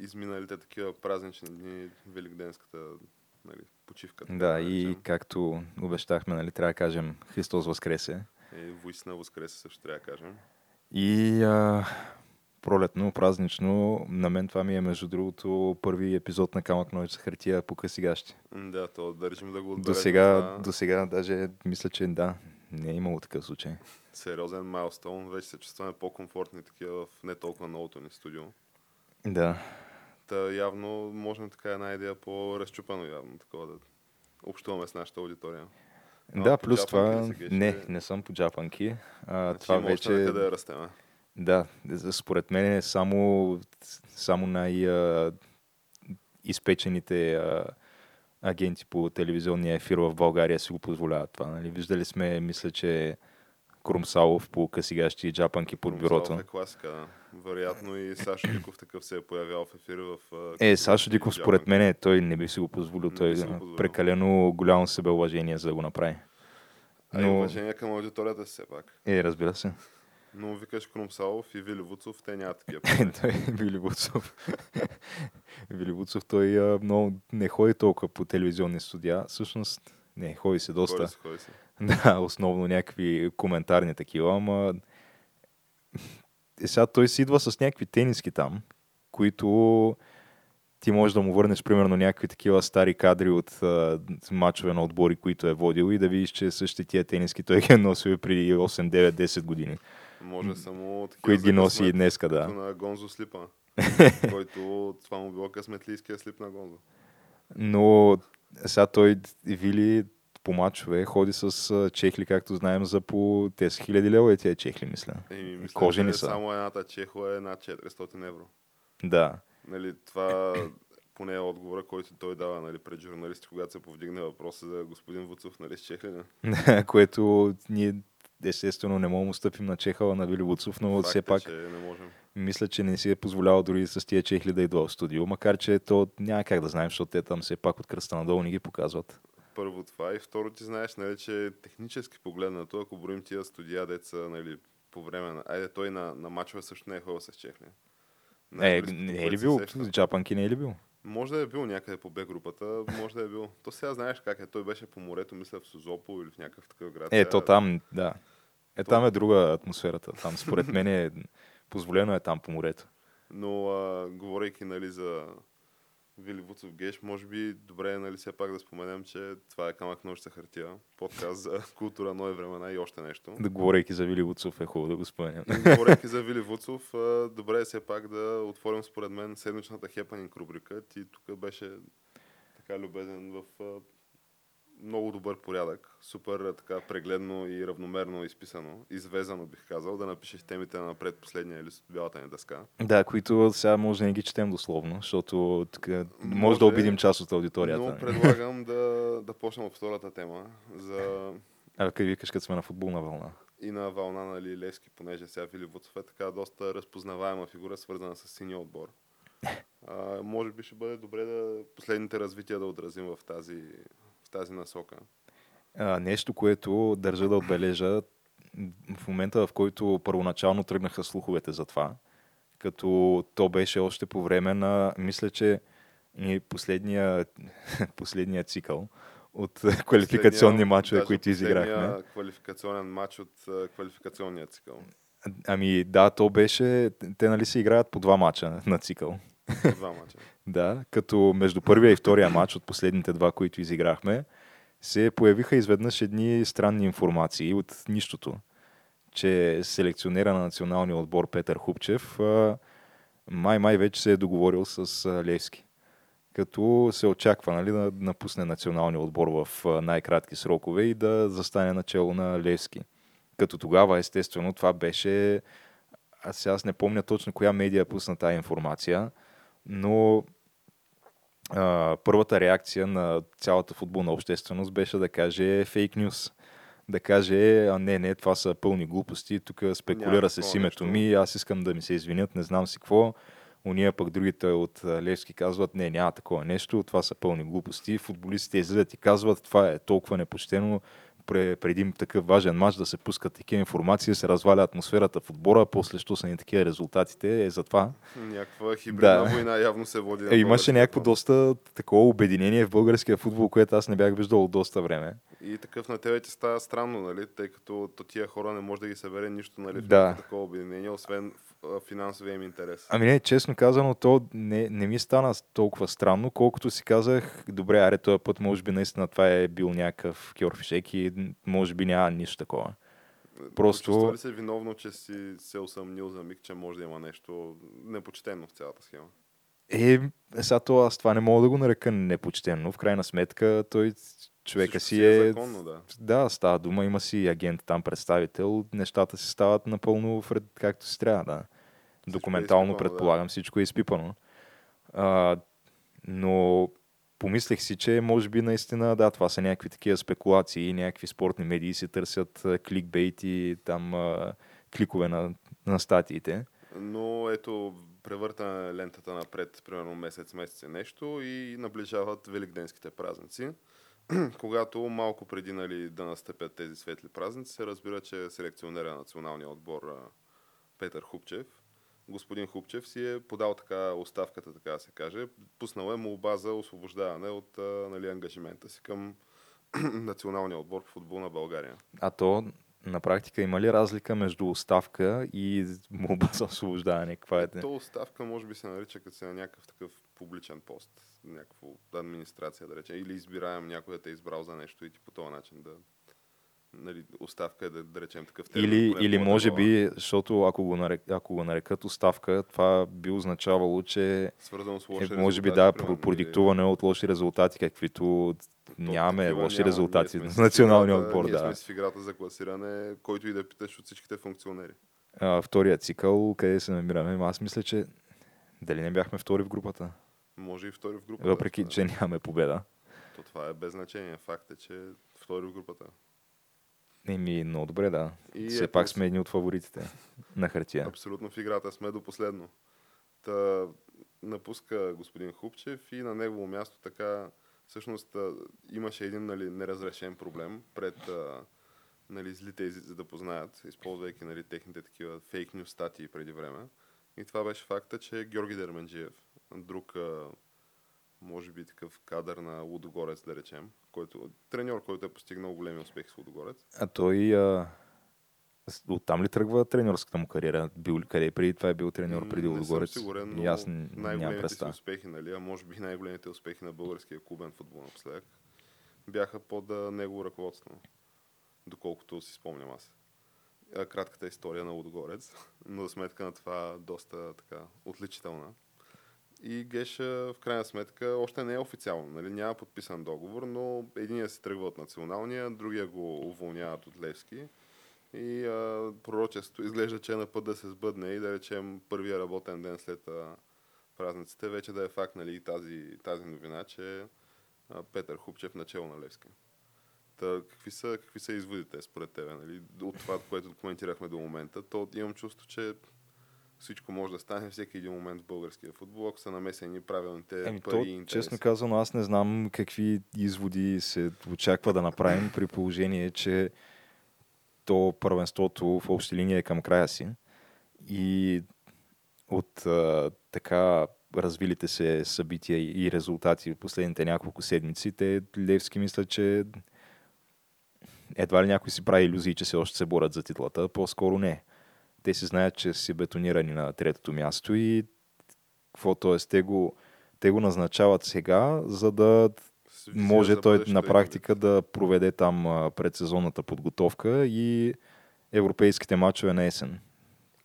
изминалите такива празнични дни, Великденската нали, почивка. да, да и речем. както обещахме, нали, трябва да кажем Христос Възкресе. И Войсна Възкресе също трябва да кажем. И а, пролетно, празнично, на мен това ми е между другото първи епизод на Камък Ножица хартия по късигащи. Да, то държим да го До отбележим. сега, това. до сега даже мисля, че да, не е имало такъв случай. Сериозен майлстоун. Вече се чувстваме по-комфортни такива в не толкова новото ни студио. Да, Та явно можем така една идея по-разчупано явно, такова да общуваме с нашата аудитория. А, да, плюс това, не, не съм по джапанки. А, Значи това вече, да растеме. да, според мен е само, само най- а, изпечените а, агенти по телевизионния ефир в България си го позволяват това. Нали? Виждали сме, мисля, че Крумсалов по късигащи и джапанки под бюрото. Крумзалов е класика, да. Вероятно и Сашо Диков такъв се е появял в ефира в... Е, Сашо Диков, според мен, той не би си го позволил. Той го е позволил. прекалено голямо себеуважение за да го направи. А и но- уважение към аудиторията все пак. Е, разбира се. Но викаш Крумсалов и Вили Вуцов, те нямат такива. той е Вили Буцов. Вили Буцов, той много не ходи толкова по телевизионни студия. Всъщност, не, ходи се доста. Ходи се, ходи се. Да, основно някакви коментарни такива, ама е, сега той си идва с някакви тениски там, които ти можеш да му върнеш примерно някакви такива стари кадри от а, мачове на отбори, които е водил и да видиш, че същите тия тениски той ги е носил преди 8, 9, 10 години. Може само такива Които ги носи и днеска, да. на Гонзо слипа. който това му било късметлийския слип на Гонзо. Но сега той Вили по мачове ходи с чехли, както знаем, за по 10 хиляди лева е тия чехли, мисля. Еми, мисля, Кожени че са. само едната чехла е над 400 евро. Да. Нали, това поне е отговора, който той дава нали, пред журналисти, когато се повдигне въпроса за господин Вуцов, нали, с чехли. Не? което ние естествено не можем стъпим на Чехала на Вили Буцов, но Факт все е, пак че не можем. мисля, че не си е позволявал дори с тия чехли да идва в студио, макар че то няма как да знаем, защото те там все пак от кръста надолу ни ги показват. Първо това и второ ти знаеш, нали, че технически погледнато, ако броим тия студия, деца, нали, по време на... Айде, той на, на мачове също не е ходил с чехли. Е, не е което ли се бил? Джапанки не е ли бил? Може да е бил някъде по Б групата, може да е бил. То сега знаеш как е. Той беше по морето, мисля в Созопол или в някакъв такъв град. Е, то там, да. Е, То- там е друга атмосферата. Там, според мен е позволено е там по морето. Но а, говорейки нали, за Вили Вуцов Геш, може би добре е нали, все пак да споменем, че това е камък нощта хартия, подкаст за култура, нови времена и още нещо. Да говорейки за Вили Буцов е хубаво да го споменем. Говорейки за Вили Вуцов, добре е все пак да отворим според мен седмичната хепанинг рубрика. Ти тук беше така любезен в много добър порядък, супер а, така прегледно и равномерно изписано, извезано бих казал, да напишеш темите на предпоследния лист от бялата ни дъска. Да, които сега може да не ги четем дословно, защото така, може, Може, да обидим част от аудиторията. Но предлагам да, да почнем от втората тема за А къде викаш, като сме на футболна вълна? и на вълна на Левски, понеже сега Филип е така доста разпознаваема фигура, свързана с синия отбор. А, може би ще бъде добре да последните развития да отразим в тази, в тази насока. А, нещо, което държа да отбележа в момента, в който първоначално тръгнаха слуховете за това, като то беше още по време на, мисля, че и последния, последния цикъл от квалификационни даже които изиграхме. квалификационен матч от квалификационния цикъл. Ами да, то беше, те нали се играят по два мача на цикъл. Два мача. Да, като между първия и втория матч от последните два, които изиграхме, се появиха изведнъж едни странни информации от нищото, че селекционера на националния отбор Петър Хупчев май-май вече се е договорил с Левски. Като се очаква нали, да напусне националния отбор в най-кратки срокове и да застане начало на Левски. Като тогава, естествено, това беше... Аз сега аз не помня точно коя медия пусна тази информация, но а, първата реакция на цялата футболна общественост беше да каже фейк нюс. Да каже, а не, не, това са пълни глупости, тук спекулира Няма се с името нещо. ми, аз искам да ми се извинят, не знам си какво. Уния пък другите от Левски казват, не, няма такова нещо, това са пълни глупости. Футболистите излизат и казват, това е толкова непочтено, преди такъв важен матч да се пускат такива информации, се разваля атмосферата в отбора, после що са ни такива резултатите, е за това. Някаква хибридна да. война явно се води. Е, имаше някакво доста такова обединение в българския футбол, което аз не бях виждал от доста време. И такъв на тебе ти става странно, нали? тъй като тия хора не може да ги събере нищо нали, в да. такова обединение, освен финансовия им интерес. Ами не, честно казано, то не, не ми стана толкова странно, колкото си казах, добре, аре, този път може би наистина това е бил някакъв кьорфишек и може би няма нищо такова. Просто... Чувства ли се виновно, че си се усъмнил за миг, че може да има нещо непочтено в цялата схема? Е, сега то аз това не мога да го нарека непочтено. В крайна сметка той човека Всичко си е... е законно, да. Да, става дума, има си агент там, представител, нещата си стават напълно вред, както си трябва, да. е Документално изпипано, предполагам, всичко е изпипано. А, но помислех си, че може би наистина, да, това са някакви такива спекулации, някакви спортни медии си търсят а, кликбейт и там а, кликове на, на статиите. Но ето, превърта лентата напред, примерно месец, месец и нещо и наближават великденските празници. Когато малко преди нали, да настъпят тези светли празници, се разбира, че селекционера на националния отбор Петър Хупчев, господин Хупчев си е подал така оставката, така да се каже. Пуснал е молба за освобождаване от нали, ангажимента си към националния отбор по футбол на България. А то на практика има ли разлика между оставка и молба за освобождаване? Каква е? То оставка може би се нарича като се на някакъв такъв публичен пост, някаква администрация да рече, или избираем някой да те е избрал за нещо и ти по този начин да нали, оставка е да, да речем такъв термин, Или, или може би, защото ако го, нарек, ако го нарекат оставка, това би означавало, че свързано с лоши е, може би да, примерно, про- продиктуване от лоши резултати, каквито нямаме лоши няма. резултати сме националния отбор. Ние Да. сме в играта за класиране, който и да питаш от всичките функционери. А, втория цикъл, къде се намираме? Аз мисля, че дали не бяхме втори в групата, Може и втори в групата. въпреки това, че нямаме победа. То това е без значение. Факт е, че втори в групата. Еми, много добре, да. И Все ето пак сме едни от фаворитите на хартия. Абсолютно в играта сме до последно. Та, напуска господин Хупчев и на негово място така всъщност имаше един нали, неразрешен проблем пред нали, злите езици за да познаят, използвайки нали, техните такива фейк нюс статии преди време. И това беше факта, че Георги Дерменджиев, друг може би такъв кадър на Лудогорец, да речем, който, треньор, който е постигнал големи успехи с Лудогорец, А той а, оттам ли тръгва треньорската му кариера? Бил, къде преди това е бил треньор преди М, Лудогорец? Не сигурен, но аз най-големите си успехи, нали, а може би най-големите успехи на българския клубен футбол напоследък бяха под а, негово ръководство, доколкото си спомням аз. А, Кратката история на Лудогорец, но за сметка на това доста така отличителна. И Геш а, в крайна сметка още не е официално, нали? няма подписан договор, но единия се тръгва от националния, другия го уволняват от Левски. И а, пророчеството изглежда, че е на път да се сбъдне и да речем първия работен ден след а, празниците, вече да е факт нали, тази, тази новина, че а, Петър Хупчев начало на Левски. Та, какви, са, какви са изводите според тебе нали, от това, което коментирахме до момента? То имам чувство, че всичко може да стане всеки един момент в българския футбол, ако са намесени правилните Еми, пари и то, интереси. честно казано, аз не знам какви изводи се очаква да направим при положение, че то първенството в общи линии е към края си. И от а, така развилите се събития и резултати в последните няколко седмици, те Левски мислят, че едва ли някой си прави иллюзии, че все още се борят за титлата. По-скоро не. Те си знаят, че си бетонирани на третото място и какво, т.е. те го, те го назначават сега, за да визия може за той на практика да проведе там предсезонната подготовка и европейските матчове на есен.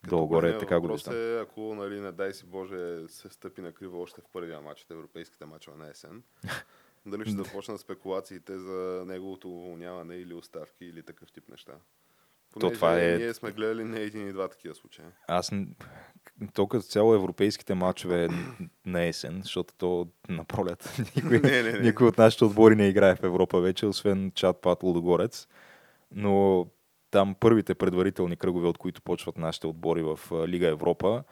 Долу-горе така го виждам. Е, ако, нали, не дай си Боже, се стъпи на криво още в първия матч от европейските матчове на есен, дали ще започнат спекулациите за неговото уволняване или оставки или такъв тип неща. Понеже това е- Ние сме гледали не един и два такива случая. Аз то като цяло европейските матчове на есен, защото то на пролет никой, Не, не, не. никой от нашите отбори не играе в Европа вече, освен чат Пат Лудогорец. Но там първите предварителни кръгове, от които почват нашите отбори в Лига Европа,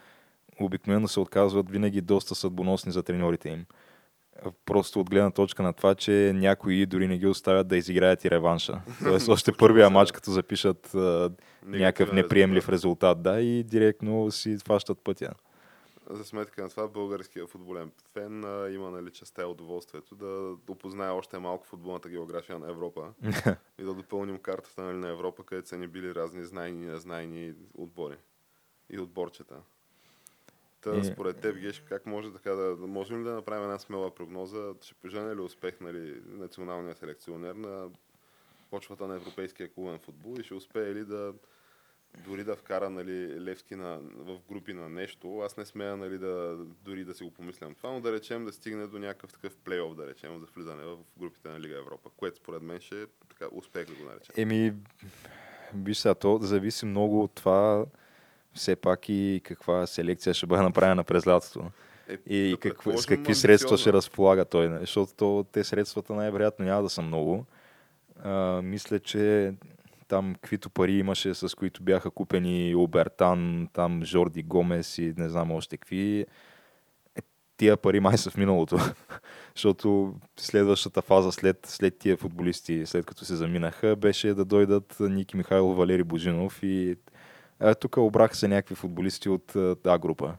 обикновено се отказват винаги доста съдбоносни за треньорите им. Просто от гледна точка на това, че някои дори не ги оставят да изиграят и реванша. Тоест още първия матч, като запишат а, някакъв неприемлив резултат, да, и директно си фащат пътя. За сметка на това, българския футболен фен а, има нали, частта и удоволствието да опознае още малко футболната география на Европа и да допълним картата нали, на Европа, където са ни били разни знайни и незнайни отбори и отборчета. Та, И- според теб, Геш, как може така да, да можем ли да направим една смела прогноза? Ще пожене ли успех нали, националния селекционер на почвата на европейския клубен футбол и ще успее ли да дори да вкара нали, Левски на, в групи на нещо, аз не смея нали, да, дори да си го помислям това, но да речем да стигне до някакъв такъв плейоф, да речем, за влизане в групите на Лига Европа, което според мен ще е така успех да го наречем. Еми, виж сега, то зависи много от това все пак и каква селекция ще бъде направена през лятото. Е, И да какво, с какви средства ще амбициозно. разполага той. нали? Защото то, те средствата най-вероятно няма да са много. А, мисля, че там каквито пари имаше, с които бяха купени Обертан, там Жорди Гомес и не знам още какви, е, тия пари май са в миналото. Защото следващата фаза след, след тия футболисти, след като се заминаха, беше да дойдат Ники Михайлов, Валери Божинов и а, тук обраха се някакви футболисти от А група.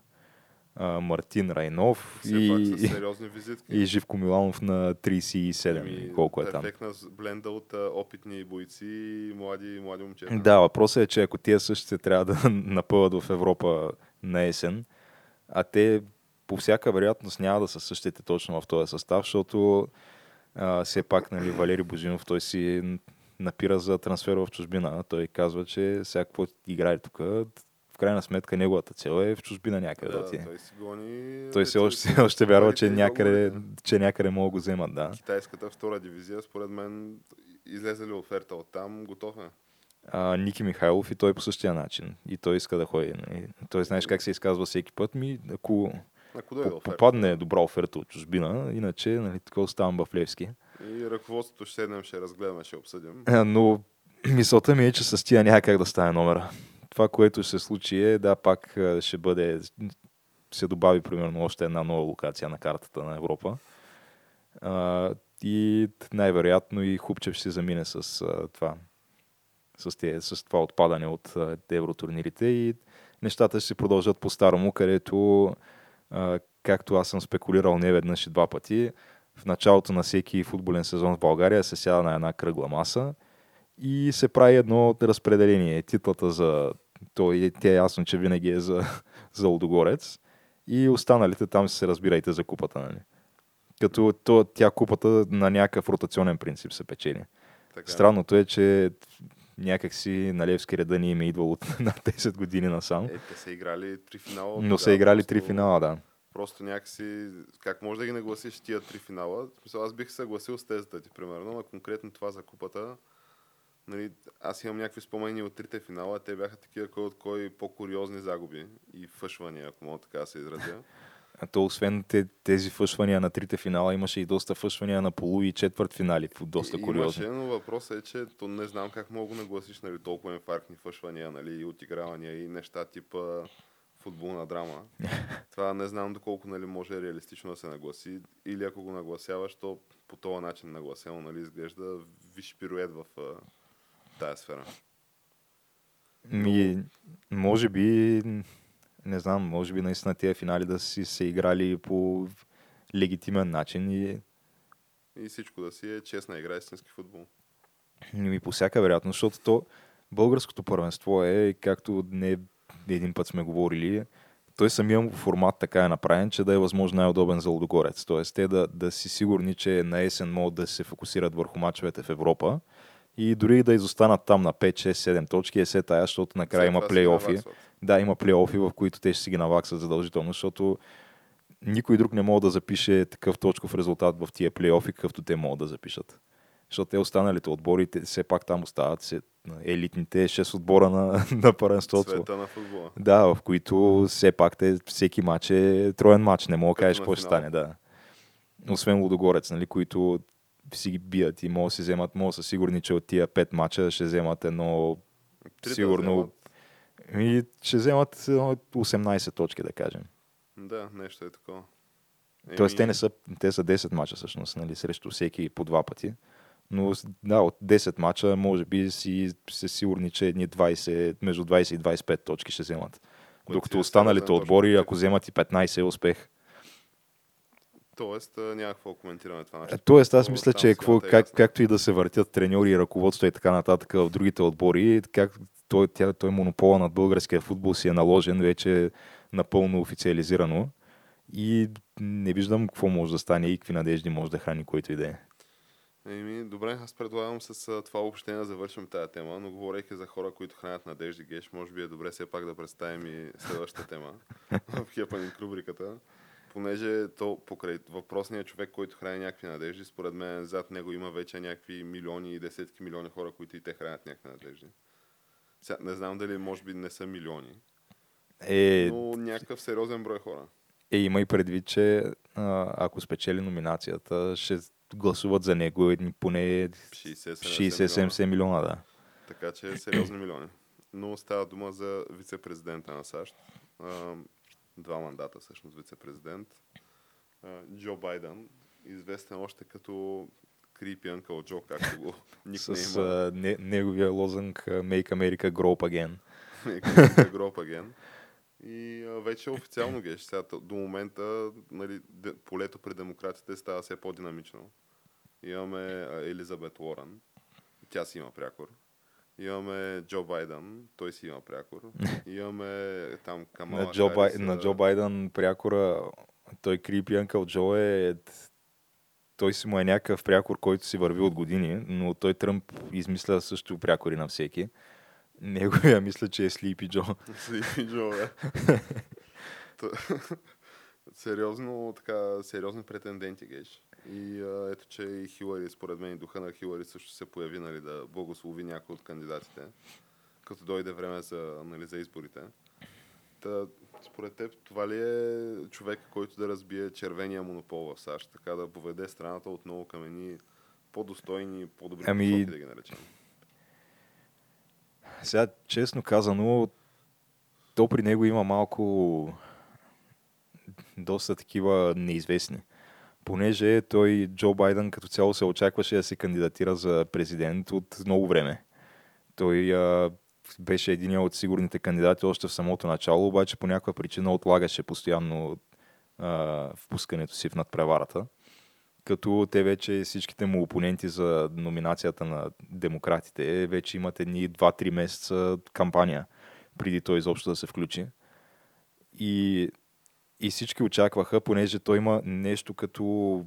А, Мартин Райнов Все и, визитки. и Живко Миланов на 37, Еми, колко е там. Перфектна с- бленда от а, опитни бойци и млади, млади момчета. Да, въпросът е, че ако тия същите трябва да напъват в Европа на есен, а те по всяка вероятност няма да са същите точно в този състав, защото а, все пак нали, Валери Божинов той си напира за трансфер в чужбина. Той казва, че всяко играе тук, в крайна сметка неговата цел е в чужбина някъде да, Да, отиде. той си гони... Той деца- още, още вярва, че някъде, че някъде могат да го вземат, да. Китайската втора дивизия, според мен, излезе ли оферта от там, готов е. а, Ники Михайлов и той по същия начин. И той иска да ходи. Нали. Той знаеш как се изказва всеки път ми, ако Ако оферта. попадне добра оферта от чужбина, иначе нали, така оставам в Левски. И ръководството ще седнем, ще разгледаме, ще обсъдим. А, Но мисълта ми е, че с тия няма как да стане номера. Това, което се случи е, да, пак а, ще бъде, се добави примерно още една нова локация на картата на Европа. И най-вероятно и Хубчев ще се замине с това. С, те, с това отпадане от евротурнирите и нещата ще се продължат по-старому, където както аз съм спекулирал не веднъж и два пъти, в началото на всеки футболен сезон в България се сяда на една кръгла маса и се прави едно разпределение. Титлата за... То е, тя е ясно, че винаги е за, за Лудогорец и останалите там се разбирайте за купата. Нали? Като то, тя купата на някакъв ротационен принцип се печели. Така. Странното е, че някакси на Левски реда ни им е идвал от на 10 години насам. Е, те са играли три финала. Но са играли три финала, да. Просто някакси, как може да ги нагласиш тия три финала? Смисъл, аз бих съгласил с тезата ти, примерно, но конкретно това за купата, нали, аз имам някакви спомени от трите финала, те бяха такива кой от кой по-куриозни загуби и фъшвания, ако мога така да се изразя. А то освен те, тези фъшвания на трите финала, имаше и доста фъшвания на полу и четвърт финали, доста куриозни. Имаше, но въпросът е, че то не знам как мога да нагласиш нали, толкова инфарктни фъшвания нали, и отигравания и неща типа футболна драма. Това не знам доколко нали, може реалистично да се нагласи. Или ако го нагласяваш, то по този начин нагласено нали, изглежда виж пирует в а, тая сфера. Ми, може би, не знам, може би наистина тези финали да си се играли по легитимен начин и И всичко да си е честна игра, истински футбол. Ми по всяка вероятност, защото то българското първенство е, както не един път сме говорили, той самия му формат така е направен, че да е възможно най-удобен за Лудогорец. Тоест те да, да си сигурни, че на есен могат да се фокусират върху мачовете в Европа и дори да изостанат там на 5, 6, 7 точки е се тая, защото накрая има плейофи. Да, има плейофи, в които те ще си ги наваксат задължително, защото никой друг не може да запише такъв точков резултат в тия плейофи, какъвто те могат да запишат. Защото те останалите отбори, те все пак там остават се, елитните 6 отбора на, на първенството. Света на футбола. Да, в които все пак те, всеки матч е троен матч. Не мога да кажеш какво ще стане. Да. Освен Лудогорец, нали, които си ги бият и могат да си вземат, могат да са сигурни, че от тия 5 мача ще вземат едно Трите сигурно вземат. и ще вземат едно 18 точки, да кажем. Да, нещо е такова. Тоест, те не са, те са 10 мача всъщност, нали, срещу всеки по два пъти. Но да, от 10 мача, може би си се сигурни, че едни 20, между 20 и 25 точки ще вземат. Докато е останалите отбори, ако вземат и 15 е успех. Тоест, няма какво коментираме това нещо. Е, Тоест, аз мисля, че какво, е как, ясна. както и да се въртят треньори и ръководство и така нататък в другите отбори, как той, тя, той монопола над българския футбол си е наложен вече напълно официализирано. И не виждам какво може да стане и какви надежди може да храни който и да е. Еми, добре, аз предлагам с това общение да завършим тази тема, но говорейки за хора, които хранят надежди геш, може би е добре все пак да представим и следващата тема в Хепанинг рубриката. Понеже то покрай въпросния човек, който храни някакви надежди, според мен зад него има вече някакви милиони и десетки милиони хора, които и те хранят някакви надежди. Сега, не знам дали може би не са милиони, Е, но някакъв сериозен брой хора. е има и предвид, че ако спечели номинацията, ще гласуват за него едни поне 60-70 60-70 милиона, да. Така че сериозни милиони. Но става дума за вице-президента на САЩ. Два мандата всъщност вице-президент. Джо Байден, известен още като Creepy Uncle Joe, както го С никнейма а, не, неговия лозунг Make America Grow Again. Гроп Аген. И а, вече официално геш. Сега, до момента нали, полето при демократите става все по-динамично. Имаме Елизабет Уорън. Тя си има прякор. Имаме Джо Байден. Той си има прякор. Имаме там Камала На Джо, Бай, на Джо Байден прякора, той Крипи Анкъл Джо е... Той си му е някакъв прякор, който си върви от години, но той Тръмп измисля също прякори на всеки. Неговия мисля, че е Слипи Джо. Sleepy Джо. Та- Сериозно, така, сериозни претенденти, геш. И а, ето, че и Хилари, според мен, и духа на Хилари също се появи, нали, да благослови някой от кандидатите, като дойде време за, нали, за изборите. Та, според теб, това ли е човек, който да разбие червения монопол в САЩ, така да поведе страната отново към едни по-достойни, по-добри Ами, посоки, да ги наречем? Сега, честно казано, то при него има малко доста такива неизвестни. Понеже той, Джо Байден, като цяло се очакваше да се кандидатира за президент от много време. Той а, беше един от сигурните кандидати още в самото начало, обаче по някаква причина отлагаше постоянно а, впускането си в надпреварата. Като те вече всичките му опоненти за номинацията на демократите вече имат едни 2-3 месеца кампания преди той изобщо да се включи. И, и всички очакваха, понеже той има нещо като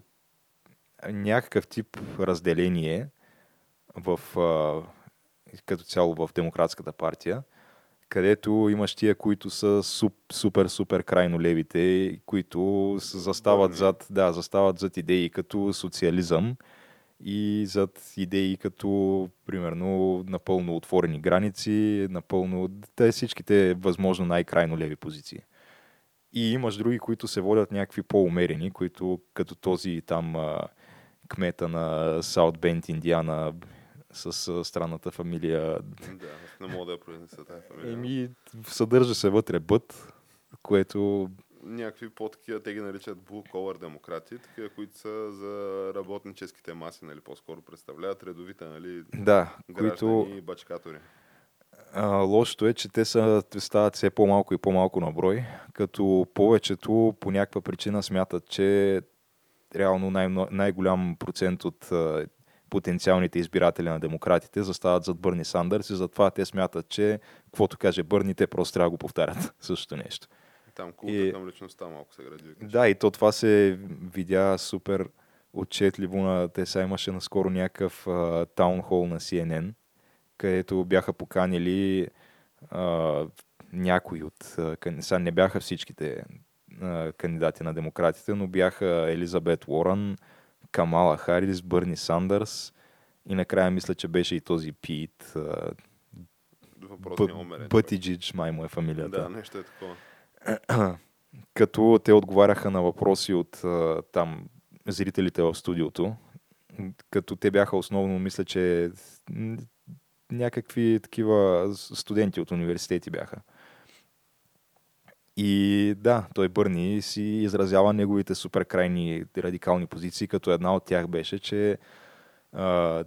някакъв тип разделение в, като цяло в Демократската партия, където имаш тия, които са суп, супер, супер крайно левите, които застават зад, да, застават зад идеи като социализъм и зад идеи като, примерно, напълно отворени граници, напълно, те всичките възможно най-крайно леви позиции. И имаш други, които се водят някакви по-умерени, които като този там кмета на Саут Бенд, Индиана, с странната фамилия. Да, не мога да я произнеса тази фамилия. Еми, съдържа се вътре бът, което някакви по-такива, те ги наричат blue collar демократи, такива, които са за работническите маси, нали, по-скоро представляват редовите, нали, да, граждани които и бачкатори. А, лошото е, че те са, стават все по-малко и по-малко на брой, като повечето по някаква причина смятат, че реално най- най-голям процент от а, потенциалните избиратели на демократите застават зад Бърни Сандърс и затова те смятат, че каквото каже Бърни, те просто трябва да го повтарят същото нещо. Там култа И- към личността малко се гради. Да, и то това се видя супер отчетливо на... Те сега имаше наскоро някакъв таунхол на CNN, където бяха поканили а, някои от... Сега не бяха всичките а, кандидати на демократите, но бяха Елизабет Уорън, Камала Харис, Бърни Сандърс и накрая мисля, че беше и този Пит. а, човек. Бътиджидж, май му е фамилията. Да, нещо е такова. като те отговаряха на въпроси от а, там зрителите в студиото, като те бяха основно, мисля, че някакви такива студенти от университети бяха. И да, той Бърни си изразява неговите супер крайни радикални позиции, като една от тях беше, че а,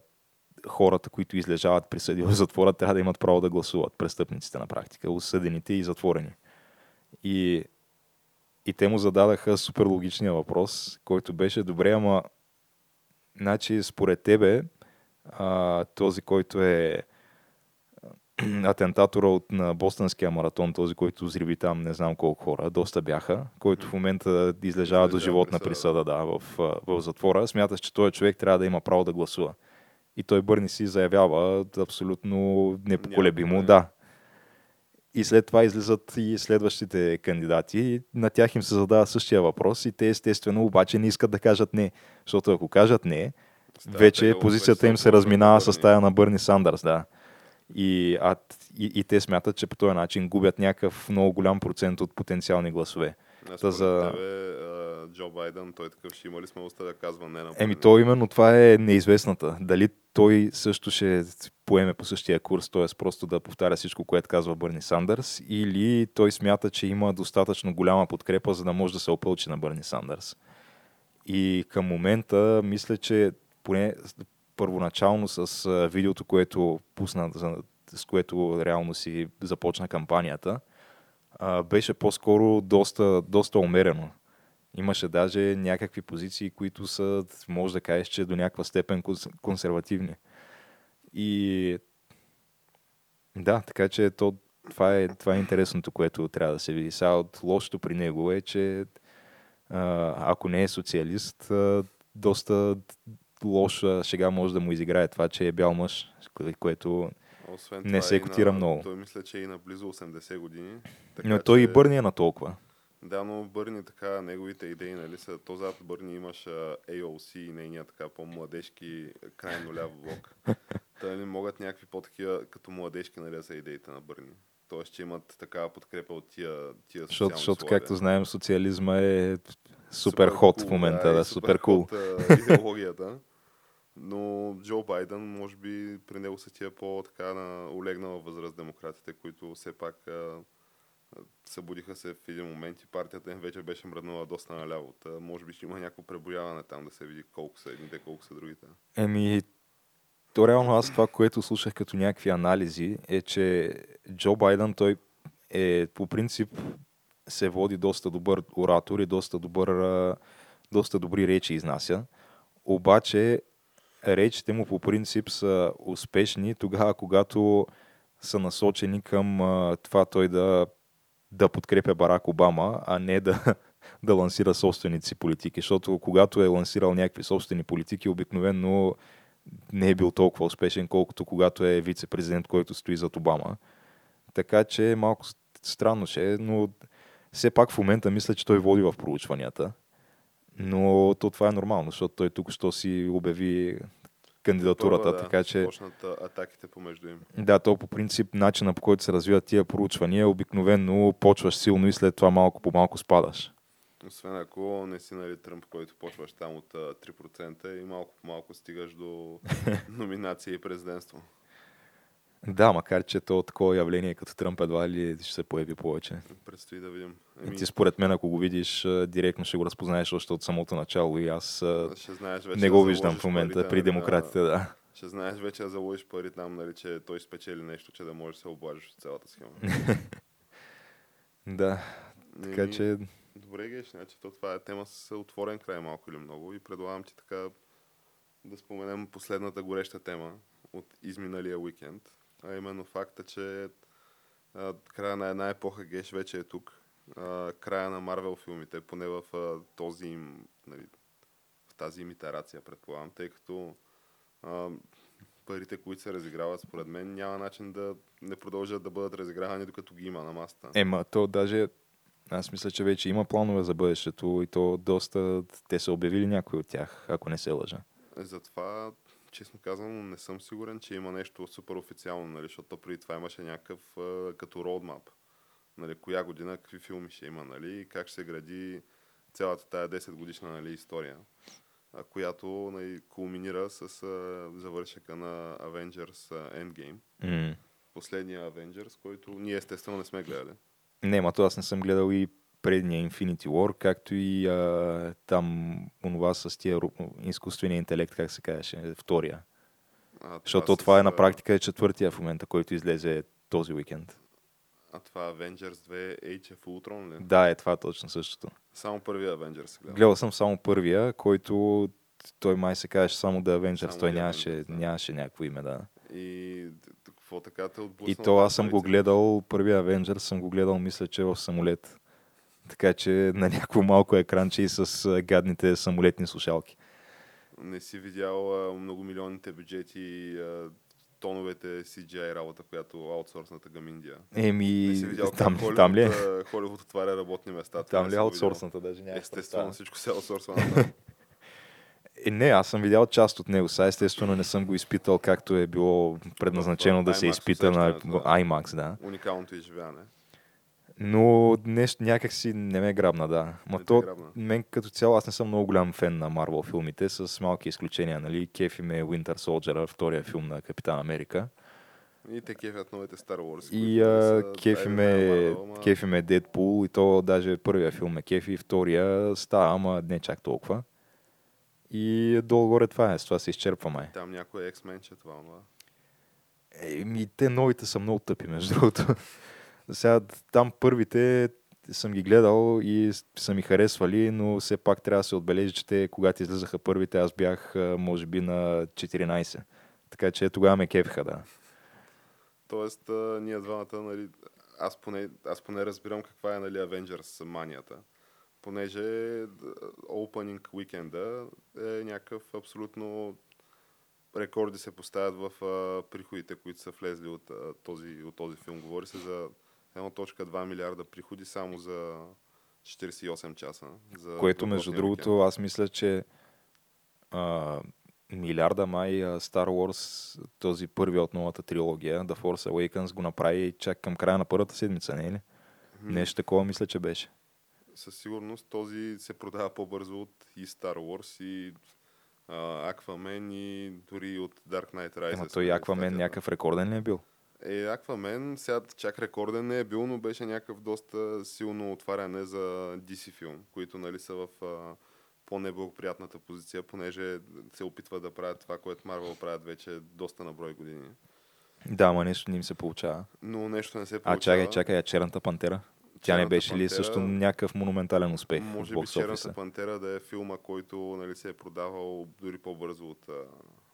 хората, които излежават присъди в затвора, трябва да имат право да гласуват. Престъпниците на практика, осъдените и затворени. И, и те му зададаха супер логичния въпрос, който беше, добре, ама значи според тебе а, този, който е атентатора от, на Бостонския маратон, този, който взриви там не знам колко хора, доста бяха, който в момента излежава до животна присъда да, в, в затвора, смяташ, че този човек трябва да има право да гласува. И той Бърни си заявява абсолютно непоколебимо, да. И след това излизат и следващите кандидати. На тях им се задава същия въпрос и те естествено обаче не искат да кажат не. Защото ако кажат не, Става вече позицията им се разминава с тая на Бърни Сандърс. Да. И, а, и, и те смятат, че по този начин губят някакъв много голям процент от потенциални гласове. Та за... тебе, Джо Байден, той такъв ще има ли смелостта да казва не на Еми, то именно това е неизвестната. Дали той също ще поеме по същия курс, т.е. просто да повтаря всичко, което казва Бърни Сандърс, или той смята, че има достатъчно голяма подкрепа, за да може да се опълчи на Бърни Сандърс. И към момента мисля, че поне първоначално с видеото, което пусна, с което реално си започна кампанията, беше по-скоро доста, доста умерено. Имаше даже някакви позиции, които са, може да кажеш, че до някаква степен консервативни. И да, така че то, това, е, това е интересното, което трябва да се види. Сега от лошото при него е, че ако не е социалист, доста лоша шега може да му изиграе това, че е бял мъж, което Освен не се котира много. Той мисля, че е и на близо 80 години. Така, Но той че... и Бърни е на толкова. Да, но Бърни така, неговите идеи, нали са, то зад Бърни имаш AOC и нейния така по-младежки крайно ляв блок. Та нали, могат някакви по-такива като младежки нали, да са идеите на Бърни. Тоест, че имат такава подкрепа от тия, тия Защото, защото както знаем, социализма е супер, супер ход cool, в момента, да, да супер кул. Cool. идеологията. Но Джо Байден, може би при него са тия по-така на олегнала възраст демократите, които все пак събудиха се в един момент и партията им вече беше мръднала доста наляво. Та, може би ще има някакво преброяване там да се види колко са едните, колко са другите. Еми, то реално аз това, което слушах като някакви анализи, е, че Джо Байден, той е по принцип се води доста добър оратор и доста, добър, доста добри речи изнася. Обаче речите му по принцип са успешни тогава, когато са насочени към а, това той да, да подкрепя Барак Обама, а не да, да лансира собствените си политики. Защото когато е лансирал някакви собствени политики, обикновено не е бил толкова успешен, колкото когато е вице-президент, който стои зад Обама. Така че малко странно ще е, но все пак в момента мисля, че той води в проучванията. Но то това е нормално, защото той тук що си обяви кандидатурата, Това, да, така че... Почнат атаките помежду им. Да, то по принцип начина по който се развиват тия проучвания, обикновено почваш силно и след това малко по малко спадаш. Освен ако не си нали Тръмп, който почваш там от 3% и малко по малко стигаш до номинация и президентство. Да, макар че то такова явление като Тръмп едва ли ще се появи повече. Предстои да видим. Еми... Ти според мен, ако го видиш, директно ще го разпознаеш още от самото начало и аз ще знаеш вече не го да виждам в момента при демократите, на... да. Ще знаеш вече да заложиш пари там, нали, че той спечели нещо, че да можеш да се облажиш от цялата схема. да, така Еми... че... Добре, Геш, значи то това е тема с отворен край малко или много и предлагам ти така да споменем последната гореща тема от изминалия уикенд а именно факта, че а, края на една епоха Геш вече е тук. А, края на Марвел филмите, поне в а, този им, нали, в тази им итерация, предполагам, тъй като а, парите, които се разиграват, според мен, няма начин да не продължат да бъдат разигравани, докато ги има на масата. Ема, то даже аз мисля, че вече има планове за бъдещето и то доста... Те са обявили някои от тях, ако не се лъжа. Затова честно казвам, не съм сигурен, че има нещо супер официално, нали, защото преди това имаше някакъв а, като роудмап. Нали, коя година, какви филми ще има, нали, и как ще се гради цялата тая 10 годишна нали, история, а, която нали, кулминира с а, завършека на Avengers Endgame. Mm. Последния Avengers, който ние естествено не сме гледали. Не, ма то аз не съм гледал и предния Infinity War, както и а, там онова с тия изкуствения интелект, как се казваше, втория. А, Защото с, това е на практика е четвъртия в момента, който излезе този уикенд. А това Avengers 2 Age of Ultron ли? Да, е това точно същото. Само първия Avengers гледам. Гледал съм само първия, който той май се казваше само The Avengers, Само той нямаше, Avengers, да. нямаше някакво име, да. И какво така те отблъсна? И то аз съм го гледал, първия Avengers съм го гледал, мисля, че в самолет. Така че на някакво малко екранче и с гадните самолетни слушалки. Не си видял а, многомилионните бюджети а, тоновете CGI работа, която аутсорсната към Индия. Еми, Не си видял там, как там ли е? Холивуд, Холивуд отваря работни места. Там ли е аутсорсната даже? Няма Естествено, всичко се аутсорсва. Е, не, аз съм видял част от него. Сега естествено не съм го изпитал както е било предназначено да се изпита на да. IMAX, да. Уникалното изживяване. Но нещо някак си не ме грабна, да. Ма Не то, грабна. мен като цяло, аз не съм много голям фен на Марвел филмите, с малки изключения, нали. Кефи ме Winter Soldier, втория филм на Капитан Америка. И те кефят новите Star Wars. И а, кефи ме, кефи ме Deadpool и то даже първия филм ме кефи, втория става, ама не чак толкова. И долу-горе това е, с това се изчерпва май. Там някой е X-Men, че това, ама... Еми, те новите са много тъпи, между другото. Сега там първите съм ги гледал и са ми харесвали, но все пак трябва да се отбележи, че те, когато излизаха първите, аз бях може би на 14. Така че тогава ме кефиха, да. Тоест, ние двамата, нали, аз поне, аз поне разбирам каква е, нали, Avengers манията. Понеже opening weekend е някакъв абсолютно рекорди се поставят в а, приходите, които са влезли от, а, този, от този филм. Говори се за 1.2 милиарда приходи само за 48 часа. За Което, между другото, аз мисля, че а, милиарда май Star Wars, този първи от новата трилогия, The Force Awakens, го направи чак към края на първата седмица, не е ли? уикенд. Нещо такова мисля, че беше. със сигурност този се продава по-бързо от и Star Wars и а, Aquaman и дори от Dark Knight Rises. Ама той Аквамен някакъв рекорден ли е бил? Е, Aquaman сега чак рекорден не е бил, но беше някакъв доста силно отваряне за DC филм, които нали са в а, по-неблагоприятната позиция, понеже се опитват да правят това, което Марвел правят вече доста на брой години. Да, ама нещо не им се получава. Но нещо не се А получава. чакай, чакай, а Черната пантера? Тя не беше ли пантера- също някакъв монументален успех Може би Черната офиса? пантера да е филма, който нали, се е продавал дори по-бързо от, а,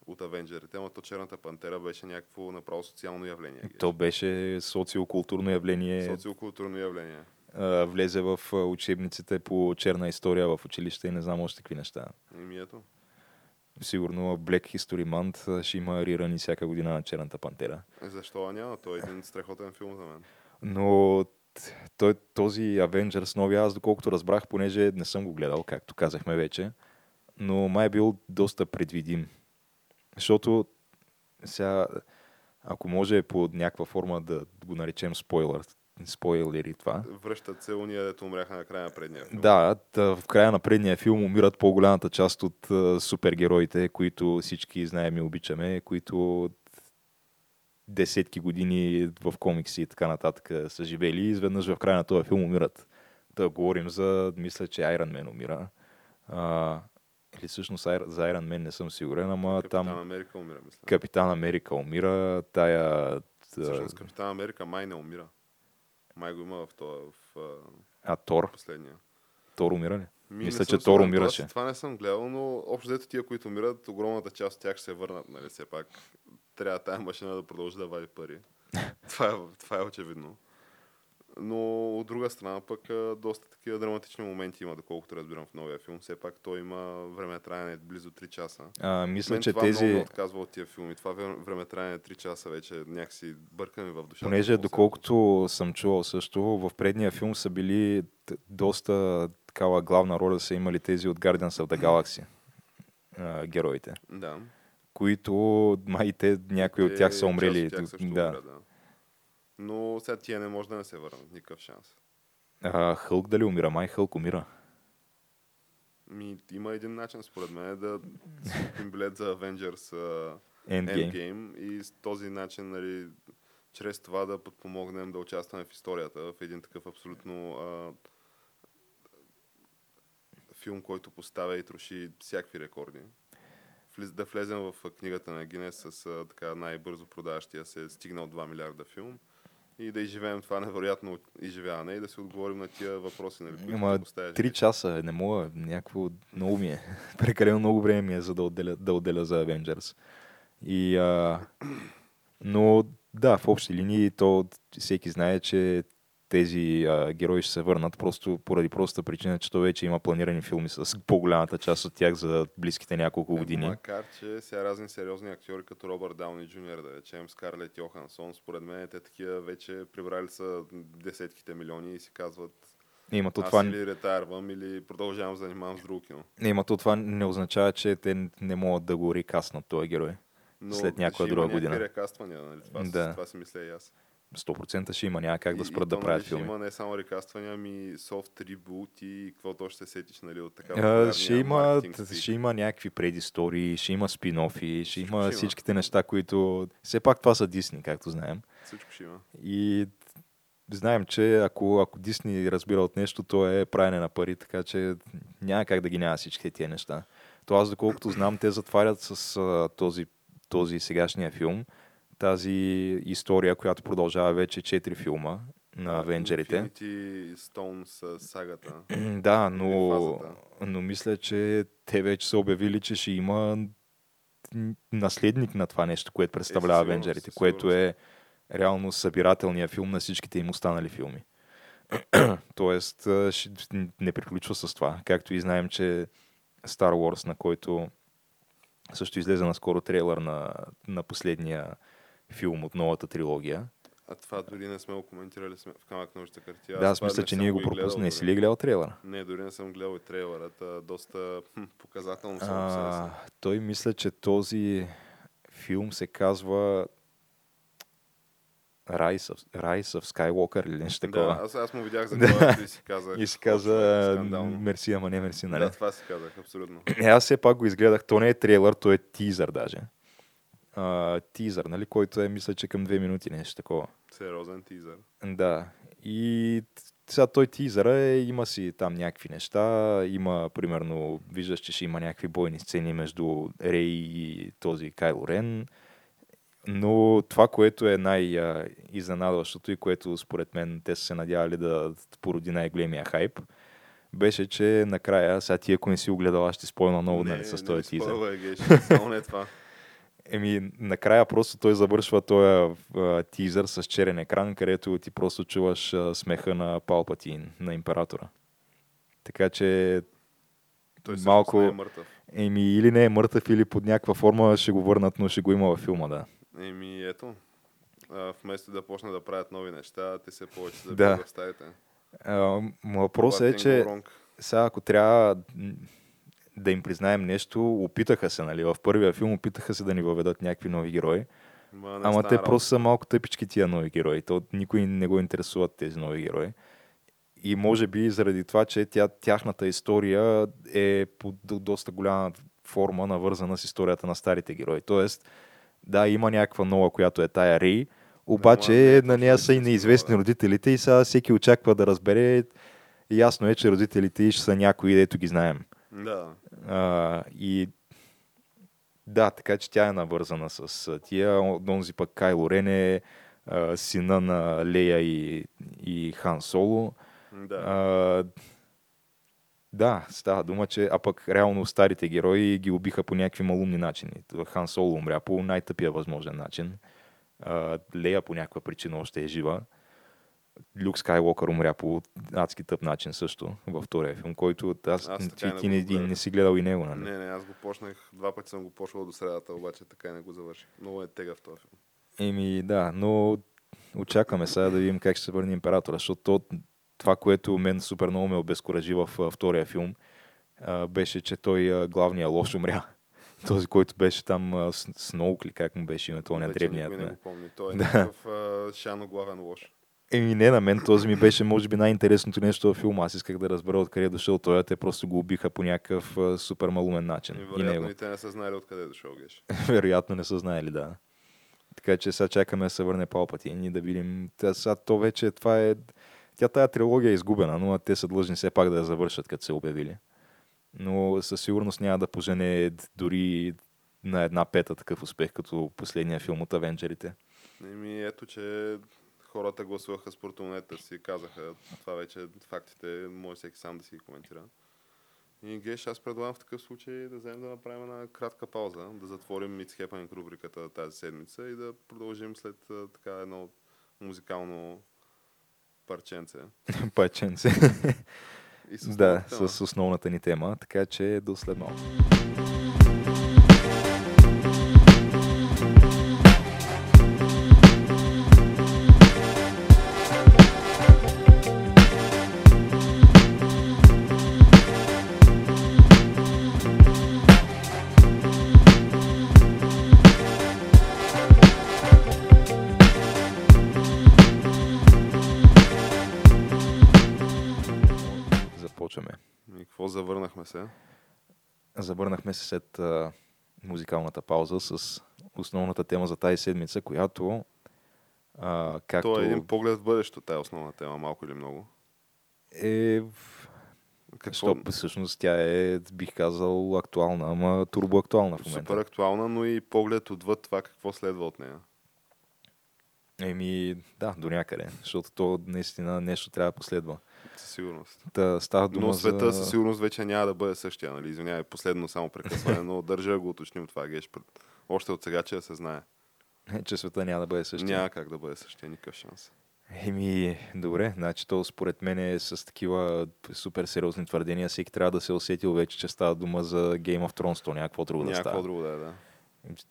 от Авенджерите, то Черната пантера беше някакво направо социално явление. геш. То беше социокултурно явление. Социокултурно явление. а, влезе в учебниците по черна история в училище и не знам още какви неща. И ми ето. Сигурно Black History Month ще има рирани всяка година на Черната пантера. Е, Защо няма? Той е един страхотен филм за мен. Но той, този Avengers новия, аз доколкото разбрах, понеже не съм го гледал, както казахме вече, но май е бил доста предвидим. Защото сега, ако може по някаква форма да го наречем спойлер, спойлери това. Връщат се уния, дето умряха на края на предния филм. Да, в края на предния филм умират по-голямата част от супергероите, които всички знаем и обичаме, които десетки години в комикси и така нататък са живели и изведнъж в края на този филм умират. Да говорим за, мисля, че Iron Man умира. А, или всъщност за Iron Man не съм сигурен, ама Капитан там Америка умира, мисля. Капитан Америка умира, тая... Всъщност Капитан Америка май не умира. Май го има в, това, в а, Тор? последния. Тор умира ли? Ми, Мисля, че Тор умираше. Това, това не съм гледал, но общо взето тия, които умират, огромната част от тях ще се върнат, нали, все пак. Трябва тая машина да продължи да вади пари. това, е, това е очевидно. Но от друга страна пък доста такива драматични моменти има, доколкото разбирам в новия филм. Все пак той има време траяне близо 3 часа. А, мисля, Мен че това много тези... отказва от тия филми. Това време траяне 3 часа вече някакси бърка ми в душата. Понеже Много доколкото съм чувал също, в предния филм са били доста такава главна роля са имали тези от Guardians of the Galaxy а, героите, Да. които май те, някои от Те- тях са умрели. от тях също да. умират, да. Но сега тия не може да не се върнат. Никакъв шанс. А, Хълк дали умира? Май Хълк умира. Ми, има един начин, според мен, да купим билет за Avengers uh, Endgame. Endgame и с този начин, нали, чрез това да подпомогнем да участваме в историята, в един такъв абсолютно а, филм, който поставя и троши всякакви рекорди. Влез- Да влезем в книгата на Гинес с а, така най-бързо продаващия се стигнал 2 милиарда филм и да изживеем това невероятно изживяване и да си отговорим на тия въпроси, нали, които Ама поставяш. Три часа, не мога, някакво много ми е. Прекалено много време ми е, за да отделя, да отделя за Avengers. И, а, но да, в общи линии то всеки знае, че тези а, герои ще се върнат просто поради простата причина, че то вече има планирани филми с по-голямата част от тях за близките няколко Е, години. Макар, че сега разни сериозни актьори, като Робърт Дауни Джуниор, да речем, Скарлет Йохансон, според мен те такива вече прибрали са десетките милиони и си казват Има то аз това, или ретарвам, или продължавам да занимавам с друго кино. има то това не означава, че те не могат да го рекаснат този герой. Но След някоя друга година. рекаствания, нали? това, да. това си мисля и аз. 100% ще има, няма как да спрат и да правят нали, филми. Има не само рекаствания, ами софт ребут и какво то ще се сетиш, нали, от така ще, има, ще има някакви предистории, ще има спин-офи, ще Всичко има ще има. всичките неща, които... Все пак това са Дисни, както знаем. Всичко ще има. И знаем, че ако, ако Дисни разбира от нещо, то е правене на пари, така че няма как да ги няма всичките тия неща. То аз, доколкото знам, те затварят с а, този, този сегашния филм, тази история, която продължава вече 4 филма на Авенджерите. Infinity Stone с сагата. Да, но, но мисля, че те вече са обявили, че ще има наследник на това нещо, което представлява сигурност, Авенджерите, което е реално събирателният филм на всичките им останали филми. Тоест, не приключва с това. Както и знаем, че Star Wars, на който също излезе наскоро трейлър на, на последния филм от новата трилогия. А това дори не сме го коментирали сме в камък нощта картия. да, аз мисля, че ние го пропуснахме. Си ли е гледал трейлъра? Не, дори не съм гледал и трейлърата. Доста хм, показателно съм А, той мисля, че този филм се казва Rise of, Rise of Skywalker или нещо такова. Да, аз, аз му видях за главата и си казах. и си «О, това е каза скандално». мерси, ама не мерси, нали? Да, това си казах, абсолютно. Е, аз все пак го изгледах. То не е трейлър, то е тизър даже. А, тизър, нали? Който е, мисля, че към две минути нещо такова. Сериозен тизър. Да. И сега той тизъра е, има си там някакви неща, има, примерно, виждаш, че ще има някакви бойни сцени между Рей и този Кайло Рен, но това, което е най-изненадващото и което според мен те са се надявали да породи най-големия хайп, беше, че накрая, сега ти ако не си огледал, аз ще спойна много нали, с този тизър. спойвай, геш, само не това. Еми, накрая просто той завършва този тизър с черен екран, където ти просто чуваш а, смеха на Палпатин, на императора. Така че, Той Малко- не е мъртъв. еми, или не е мъртъв, или под някаква форма ще го върнат, но ще го има във филма, да. Еми, ето. А, вместо да почнат да правят нови неща, те се повече да, Да. в м- въпросът е, че Gronk. сега ако трябва да им признаем нещо, опитаха се, нали? В първия филм опитаха се да ни въведат някакви нови герои. Ма, Ама те работа. просто са малко тъпички тия нови герои. То никой не го интересуват тези нови герои. И може би заради това, че тя, тяхната история е по до- доста голяма форма навързана с историята на старите герои. Тоест, да, има някаква нова, която е тая Рей, обаче е на нея са и неизвестни да. родителите и сега всеки очаква да разбере. Ясно е, че родителите ще са някои, дето ги знаем. Да. А, и да, така че тя е навързана с тия. О- Онзи пък Кайло Рен е а, сина на Лея и, и Хан Соло. Да. А, да, става дума, че а пък реално старите герои ги убиха по някакви малумни начини. Хан Соло умря по най-тъпия възможен начин. А, Лея по някаква причина още е жива. Люк Скайлокър умря по адски тъп начин също във втория филм, който аз, Аз ти, не ти не, гледах. не си гледал и него, нали? Не, не, аз го почнах, два пъти съм го почвал до средата, обаче така и не го завърших. Много е тега в този филм. Еми да, но очакваме сега да видим как ще се върне императора, защото то, това, което мен супер много ме обезкуражи в а, втория филм, беше, че той главния лош умря. Този, който беше там Сноук ли, как му беше името, он е древният. не Не. го помни. Той е Да. някакъв шано главен лош. Еми не на мен, този ми беше може би най-интересното нещо в филма. Аз исках да разбера откъде е дошъл той, а те просто го убиха по някакъв а, супер малумен начин. И И, вероятно него. и те не са знали откъде е дошъл геш. Вероятно не са знаели, да. Така че сега чакаме да се върне Палпатин и да видим. Тя, сега то вече това е... Тя тая трилогия е изгубена, но те са длъжни все пак да я завършат, като се обявили. Но със сигурност няма да пожене дори на една пета такъв успех, като последния филм от Авенджерите. Еми, ето, че хората гласуваха с портмонета си, казаха, това вече фактите, може всеки сам да си ги коментира. И Геш, аз предлагам в такъв случай да вземем да направим една кратка пауза, да затворим It's Happening рубриката тази седмица и да продължим след така едно музикално парченце. парченце. И с да, тема. с основната ни тема, така че до след малко. Какво завърнахме се? Завърнахме се след а, музикалната пауза с основната тема за тази седмица, която а, както То е един поглед в бъдещето, тая основна тема, малко или много. е Какво? Що, всъщност тя е, бих казал, актуална, ама турбоактуална в момента. Супер актуална, но и поглед отвъд това какво следва от нея. Еми, да, до някъде, защото то наистина нещо трябва да последва. Със сигурност. Та става дума Но света за... със сигурност вече няма да бъде същия, нали? Извинявай, последно само прекъсване, но държа да го уточним това, Геш, пред... още от сега, че да се знае. че света няма да бъде същия. Няма как да бъде същия, никакъв шанс. Еми, добре, значи то според мен е с такива супер сериозни твърдения. Всеки трябва да се е усетил вече, че става дума за Game of Thrones, то някакво друго да става. какво друго да е, да.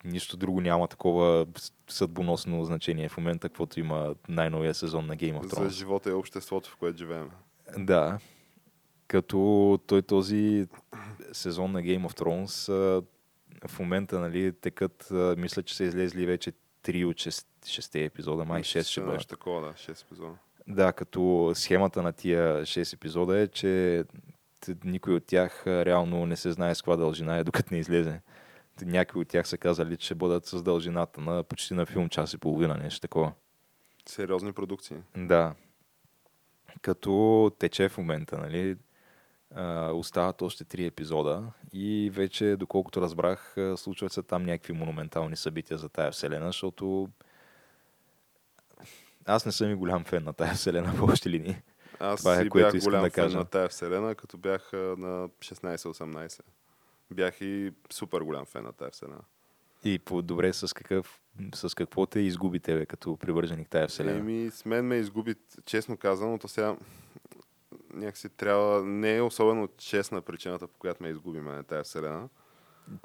Нищо друго няма такова съдбоносно значение в момента, каквото има най-новия сезон на Game of За Thrones. живота и обществото, в което живеем. Да. Като той този сезон на Game of Thrones в момента, нали, текат, мисля, че са излезли вече 3 от 6, 6 епизода, май 6 ще бъдат. Нещо такова, да, 6 епизода. Да, като схемата на тия 6 епизода е, че никой от тях реално не се знае с каква дължина е, докато не излезе. Някои от тях са казали, че ще бъдат с дължината на почти на филм час и половина, нещо такова. Сериозни продукции. Да. Като тече в момента, нали? А, остават още три епизода и вече, доколкото разбрах, случват се там някакви монументални събития за тая вселена, защото аз не съм и голям фен на тая вселена в общи линии. Аз Това е, си което бях голям да фен кажа. на тая вселена, като бях на 16-18. Бях и супер голям фен на тая вселена. И по добре с, какъв, с какво те изгуби тебе като привърженик тая вселена? Еми, с мен ме изгуби, честно казано, то сега някакси трябва, не е особено честна причината, по която ме изгуби мене тая вселена.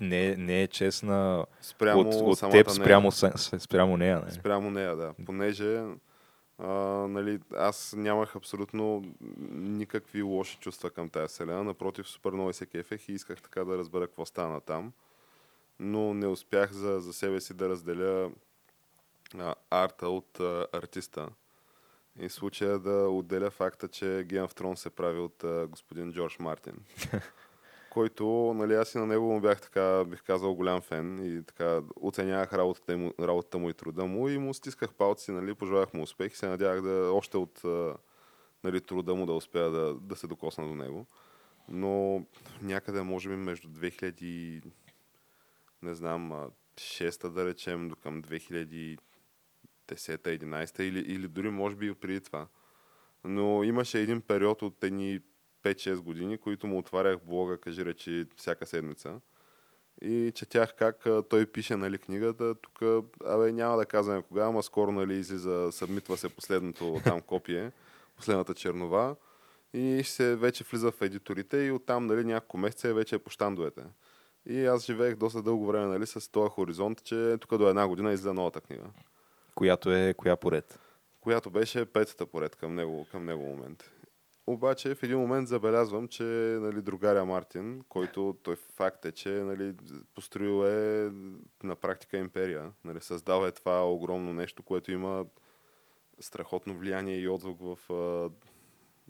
Не, не е честна Спрямо от, от теб нея. спрямо, с- спрямо нея. Нали? Спрямо нея, да. Понеже а, нали, аз нямах абсолютно никакви лоши чувства към тази вселена. Напротив, супер много се кефех и исках така да разбера какво стана там. Но не успях за, за себе си да разделя а, арта от а, артиста. И в случая да отделя факта, че Game of Thrones се прави от а, господин Джордж Мартин. който, нали, аз и на него му бях така, бих казал, голям фен и така оценявах работата му, работата му и труда му и му стисках палци, нали, пожелах му успех и се надявах да още от нали, труда му да успея да, да се докосна до него. Но някъде, може би, между 2000, и, не знам, а, 6 да речем, до към 2010-11 или, или дори може би и преди това. Но имаше един период от едни 5-6 години, които му отварях блога, кажи речи, всяка седмица. И четях как той пише нали, книгата. Тук, абе, няма да казваме кога, ама скоро нали, излиза, събмитва се последното там копие, последната чернова. И ще се вече влиза в едиторите и оттам нали, няколко месеца вече е по щандовете. И аз живеех доста дълго време нали, с този хоризонт, че тук до една година излиза новата книга. Която е коя поред? която беше петата поред към него, към него момент. Обаче в един момент забелязвам, че нали, другаря Мартин, който той факт е, че нали, построил е на практика империя. Нали, създал е това огромно нещо, което има страхотно влияние и отзвук в а,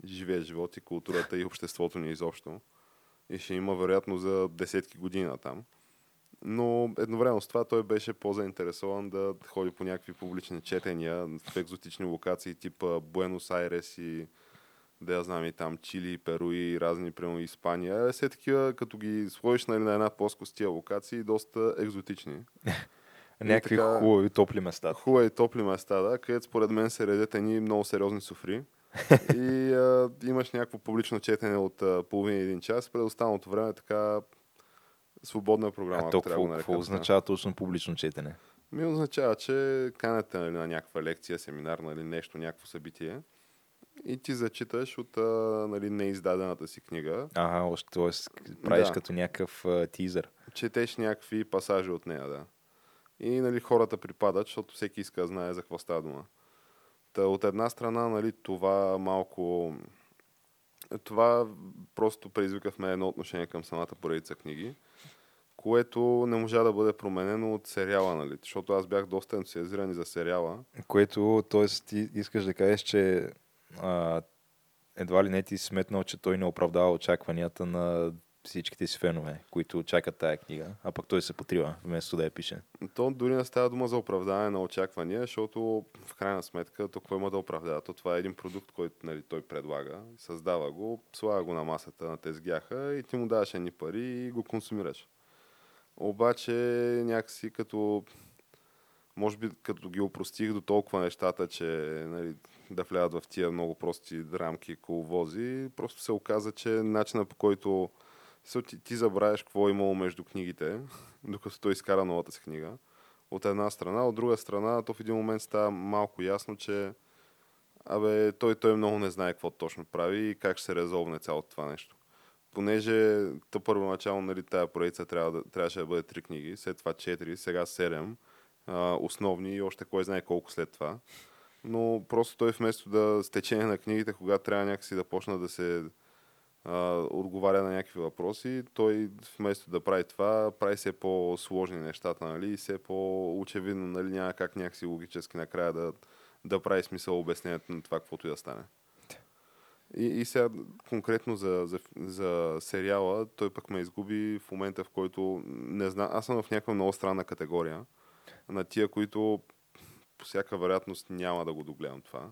живия живот и културата и обществото ни изобщо. И ще има вероятно за десетки години там. Но едновременно с това той беше по-заинтересован да ходи по някакви публични четения в екзотични локации, типа Буенос Айрес и да я знам и там Чили, Перу и разни, примерно Испания. Все такива, като ги сложиш нали, на една плоскост тия локации, доста екзотични. Някакви така- хубави топли места. Хубави топли места, да, където според мен се редят едни много сериозни софри. И а, имаш някакво публично четене от а, половин един час, през останалото време така свободна програма. А то какво, какво означава точно публично четене? Ми означава, че канете нали, на някаква лекция, семинар, нали, нещо, някакво събитие и ти зачиташ от а, нали, неиздадената си книга, Ага, още, т.е. правиш Да. като някакъв а, тизър. четеш някакви пасажи от нея, да. И нали, хората припадат, защото всеки иска да знае за какво става дума. Та, от една страна, нали, това малко... Това просто предизвика в мен едно отношение към самата поредица книги, което не можа да бъде променено от сериала, нали? Защото аз бях доста ентусиазиран за сериала. Което, т.е. ти искаш да кажеш, че а, едва ли не ти сметнал, че той не оправдава очакванията на всичките си фенове, които чакат тая книга, а пък той се потрива, вместо да я пише. То дори не става дума за оправдаване на очаквания, защото в крайна сметка то има да оправдава? То това е един продукт, който нали, той предлага, създава го, слага го на масата на тезгяха и ти му даваш едни пари и го консумираш. Обаче някакси като може би като ги опростих до толкова нещата, че нали, да влядат в тия много прости рамки, коловози, просто се оказа, че начина по който се, ти, ти забравяш какво е имало между книгите, докато той изкара новата си книга. От една страна, от друга страна, то в един момент става малко ясно, че абе, той, той много не знае какво точно прави и как ще се резолвне цялото това нещо. Понеже то първоначално нали, тая поредица трябва да, трябваше да бъде три книги, след това четири, сега седем основни и още кой знае колко след това. Но просто той вместо да с течение на книгите, когато трябва някакси да почна да се отговаря на някакви въпроси, той вместо да прави това, прави все по-сложни нещата, нали, и все по-очевидно, нали, няма как някакси логически накрая да, да прави смисъл обяснението на това, каквото и да стане. И, и сега конкретно за, за, за сериала, той пък ме изгуби в момента, в който не знам, аз съм в някаква много странна категория на тия, които по всяка вероятност няма да го догледам това.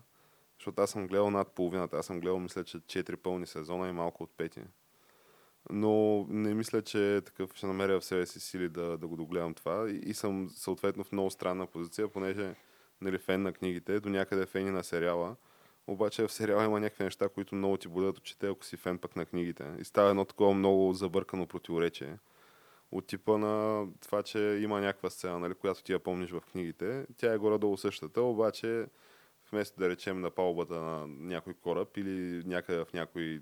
Защото аз съм гледал над половината. Аз съм гледал, мисля, че 4 пълни сезона и малко от пети. Но не мисля, че такъв ще намеря в себе си сили да, да го догледам това. И, и съм съответно в много странна позиция, понеже нали, фен на книгите, до някъде фен и на сериала. Обаче в сериала има някакви неща, които много ти будят очите, ако си фен пък на книгите. И става едно такова много забъркано противоречие. От типа на това, че има някаква сцена, нали, която ти я помниш в книгите. Тя е горе-долу същата, обаче вместо да речем на палубата на някой кораб или някъде в някой,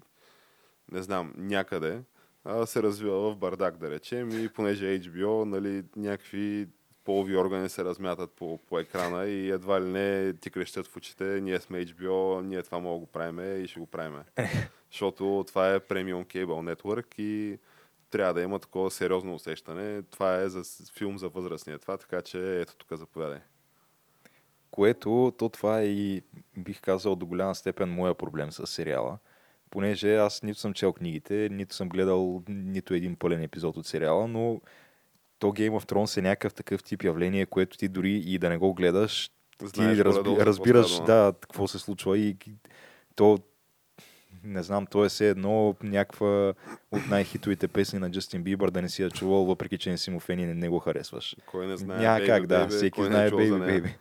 не знам, някъде, а, се развива в бардак, да речем, и понеже HBO, нали, някакви полови органи се размятат по, по екрана и едва ли не ти крещят в очите, ние сме HBO, ние това мога да го правиме и ще го правиме. Защото това е премиум кейбъл нетворк и трябва да има такова сериозно усещане. Това е за филм за възрастния това, така че ето тук заповядай. Което, то това е и, бих казал, до голяма степен моя проблем с сериала. Понеже аз нито съм чел книгите, нито съм гледал нито един пълен епизод от сериала, но то Game of Thrones е някакъв такъв тип явление, което ти дори и да не го гледаш, Знаеш ти разби, разбираш да, какво се случва и то не знам, то е все едно някаква от най-хитовите песни на Джастин Бибър да не си я чувал, въпреки че не си му фен и не, не го харесваш. Кой не знае Няма Baby как, да. Baby, Всеки е знае Baby? Baby.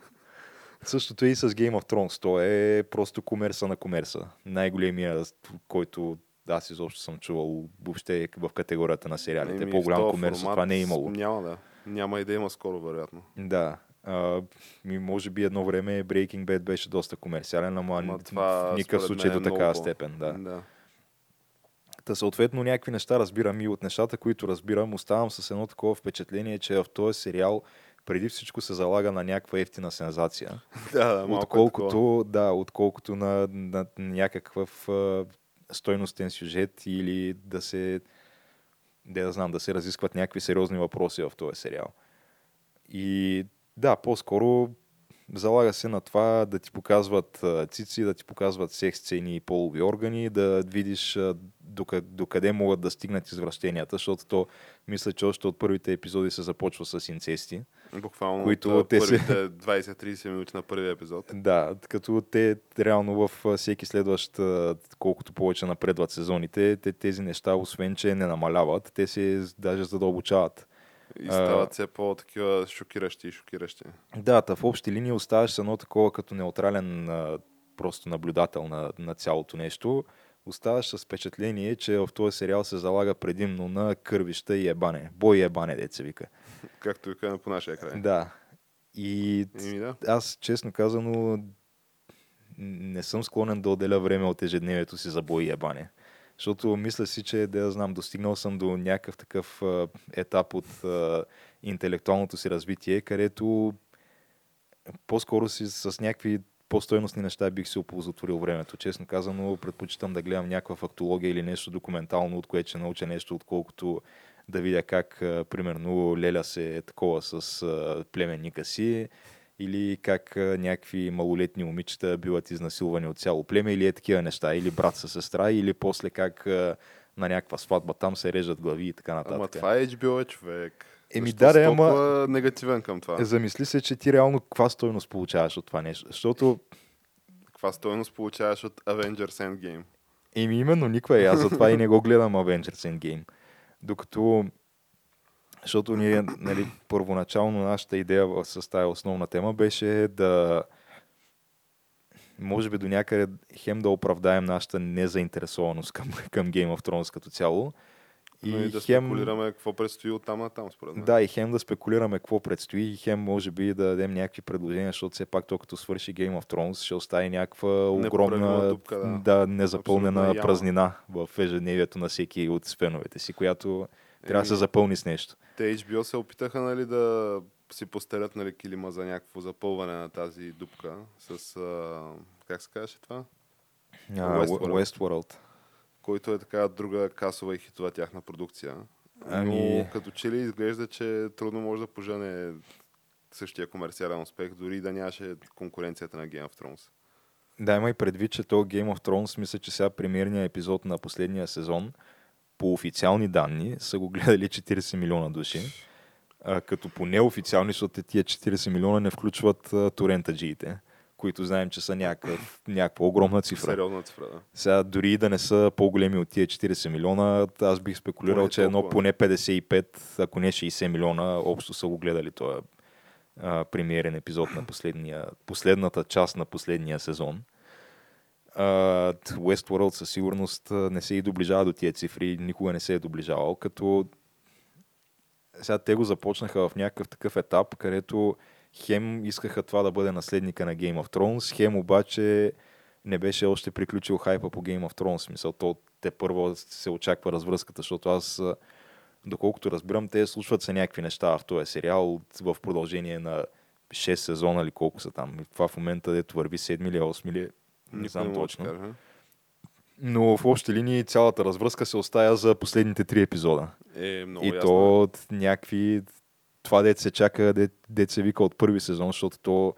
Същото е и с Game of Thrones. То е просто комерса на комерса. Най-големия, който аз изобщо съм чувал въобще в категорията на сериалите. Еми, По-голям комерс това не е имало. Няма да. Няма и да има скоро, вероятно. Да. А, ми, може би едно време Breaking Bad беше доста комерциален, ама Ама в никакъв случай до е такава много степен. Да. да. Та съответно някакви неща разбирам и от нещата, които разбирам, оставам с едно такова впечатление, че в този сериал преди всичко се залага на някаква ефтина сензация. да, да, малко е отколкото, такова. да, отколкото на, на някакъв а, стойностен сюжет или да се де да знам, да се разискват някакви сериозни въпроси в този сериал. И да, по-скоро залага се на това да ти показват цици, да ти показват секс сцени и полови органи, да видиш докъде, докъде могат да стигнат извращенията, защото то мисля, че още от първите епизоди се започва с инцести. Буквално Които от те първите 20-30 минути на първия епизод. Да, като те реално в всеки следващ, колкото повече напредват сезоните, те, тези неща, освен че не намаляват, те се даже задълбочават. И стават все по-такива шокиращи и шокиращи. Да, та в общи линии оставаш едно такова като неутрален просто наблюдател на, на цялото нещо. Оставаш с впечатление, че в този сериал се залага предимно на кървища и ебане. Бой и ебане, деца вика. Както викаме по нашия край. Да. И Еми да. аз, честно казано, не съм склонен да отделя време от ежедневието си за бой и ебане. Защото мисля си, че да я знам, достигнал съм до някакъв такъв а, етап от а, интелектуалното си развитие, където по-скоро си с някакви по-стойностни неща бих си оползотворил времето. Честно казано, предпочитам да гледам някаква фактология или нещо документално, от което ще науча нещо, отколкото да видя как, примерно, Леля се е такова с племенника си, или как някакви малолетни момичета биват изнасилвани от цяло племе, или е такива неща, или брат със сестра, или после как на някаква сватба там се режат глави и така нататък. Ама това е HBO, човек. Еми да, да, ама- негативен към това. Замисли се, че ти реално каква стойност получаваш от това нещо. Защото Каква стойност получаваш от Avengers Endgame? Еми именно никва и аз затова и не го гледам Avengers Endgame. Докато, защото ние, нали, първоначално нашата идея с тази основна тема беше да може би до някъде хем да оправдаем нашата незаинтересованост към, към Game of Thrones като цяло. И, и да хем, спекулираме какво предстои от там на там, според мен. да, и хем да спекулираме какво предстои, и хем може би да дадем някакви предложения, защото все пак то като свърши Game of Thrones ще остави някаква огромна, дупка, да. да, незапълнена Абсолютна яма. празнина в ежедневието на всеки от феновете си, която трябва да се Еми, запълни с нещо. Те HBO се опитаха нали, да си постелят нали, килима за някакво запълване на тази дупка с... А, как се казваше това? А, Westworld. Westworld. Който е така друга касова и хитова тяхна продукция. Ами- Но като че ли изглежда, че трудно може да пожене същия комерциален успех, дори да нямаше конкуренцията на Game of Thrones. Да, има и предвид, че то Game of Thrones, мисля, че сега премиерният епизод на последния сезон, по официални данни, са го гледали 40 милиона души. А, като по неофициални, защото тия 40 милиона не включват а, торентаджиите, които знаем, че са някакъв, някаква огромна цифра. Сериозна цифра, да. Сега дори да не са по-големи от тия 40 милиона, аз бих спекулирал, Поне че едно поне 55, ако не 60 милиона, общо са го гледали този а, премиерен епизод на последната част на последния сезон. А, Westworld със сигурност не се и доближава до тия цифри, никога не се е доближавал, като сега те го започнаха в някакъв такъв етап, където хем искаха това да бъде наследника на Game of Thrones, хем обаче не беше още приключил хайпа по Game of Thrones. Мисъл, то те първо се очаква развръзката, защото аз, доколкото разбирам, те случват се някакви неща в този сериал в продължение на 6 сезона или колко са там. И това в момента, дето върви 7 или 8 или не знам не точно. Но в общи линии цялата развръзка се оставя за последните три епизода. Е, много И ясно. то от някакви... Това дет се чака, дет, дет се вика от първи сезон, защото то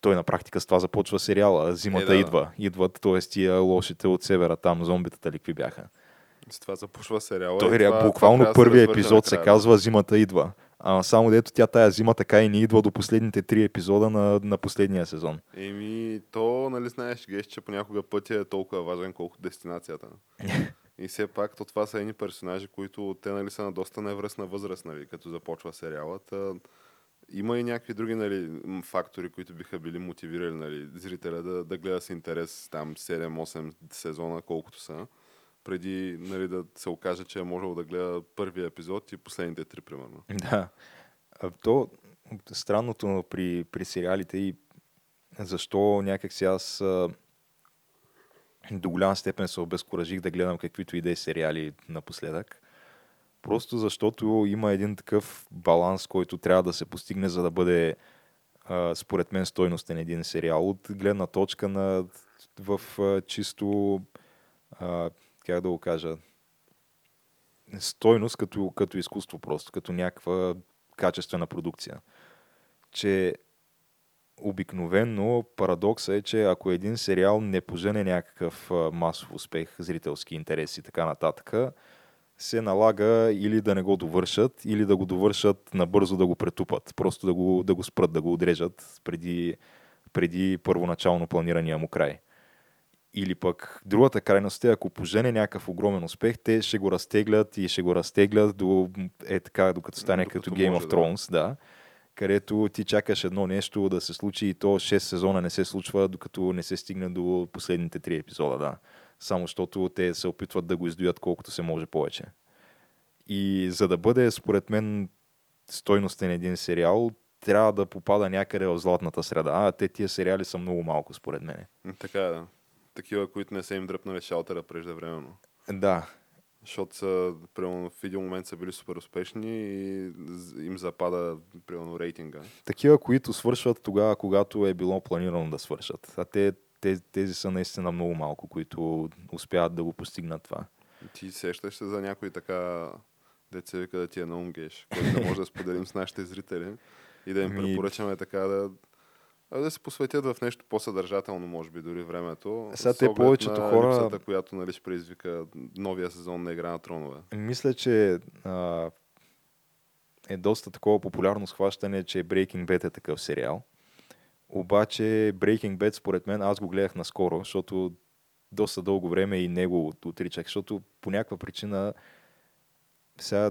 той на практика с това започва сериала. Зимата Е, да, идва. Идват, т.е. тия лошите от севера, там зомбитата ли какви бяха. С това започва сериала. Той това- буквално това трябва да се първия развърже епизод се казва Зимата идва. А само дето тя тая зима така и не идва до последните три епизода на, на последния сезон. Еми, то, нали знаеш, геш, че понякога пътя е толкова важен, колкото дестинацията. И все пак, то това са едни персонажи, които те нали, са на доста невръстна възраст, нали, като започва сериалът. Има и някакви други нали, фактори, които биха били мотивирали нали, зрителя да, да гледа с интерес там 7-8 сезона, колкото са, преди нали, да се окаже, че е можел да гледа първия епизод и последните три, примерно. Да. То странното при, при сериалите и защо някак си аз до голяма степен се обезкуражих да гледам каквито и да е сериали напоследък. Просто защото има един такъв баланс, който трябва да се постигне, за да бъде според мен стойностен един сериал. От гледна точка на в чисто как да го кажа стойност като, като изкуство просто, като някаква качествена продукция. Че обикновенно парадокса е, че ако един сериал не пожене някакъв масов успех, зрителски интерес и така нататък, се налага или да не го довършат, или да го довършат набързо да го претупат. Просто да го, да го спрат, да го отрежат преди, преди първоначално планирания му край. Или пък другата крайност е, ако пожене някакъв огромен успех, те ще го разтеглят и ще го разтеглят до, е така, докато стане Докато като Game може, of да. Thrones, да. Където ти чакаш едно нещо да се случи и то 6 сезона не се случва, докато не се стигне до последните 3 епизода, да. Само защото те се опитват да го издуят колкото се може повече. И за да бъде, според мен, стойностен един сериал, трябва да попада някъде в златната среда. А те тия сериали са много малко, според мен. Така е, да. Такива, които не са им дръпнали шалтера преждевременно. Да, Защото са, примерно, в един момент са били супер успешни и им запада, примерно, рейтинга. такива, които свършват тогава, когато е било планирано да свършат. А те, тези, тези са наистина много малко, които успяват да го постигнат това. Ти сещаш се за някой така, деца вика да ти е на умгеш, който да може да споделим с нашите зрители и да им Ми- препоръчаме така да, а да се посветят в нещо по-съдържателно, може би, дори времето. Сега с те повечето на хора- Липсата, която нали, ще предизвика новия сезон на Игра на тронове. Мисля, че а, е доста такова популярно схващане, че Breaking Bad е такъв сериал. Обаче Breaking Bad, според мен, аз го гледах наскоро, защото доста дълго време и него отричах, защото по някаква причина сега,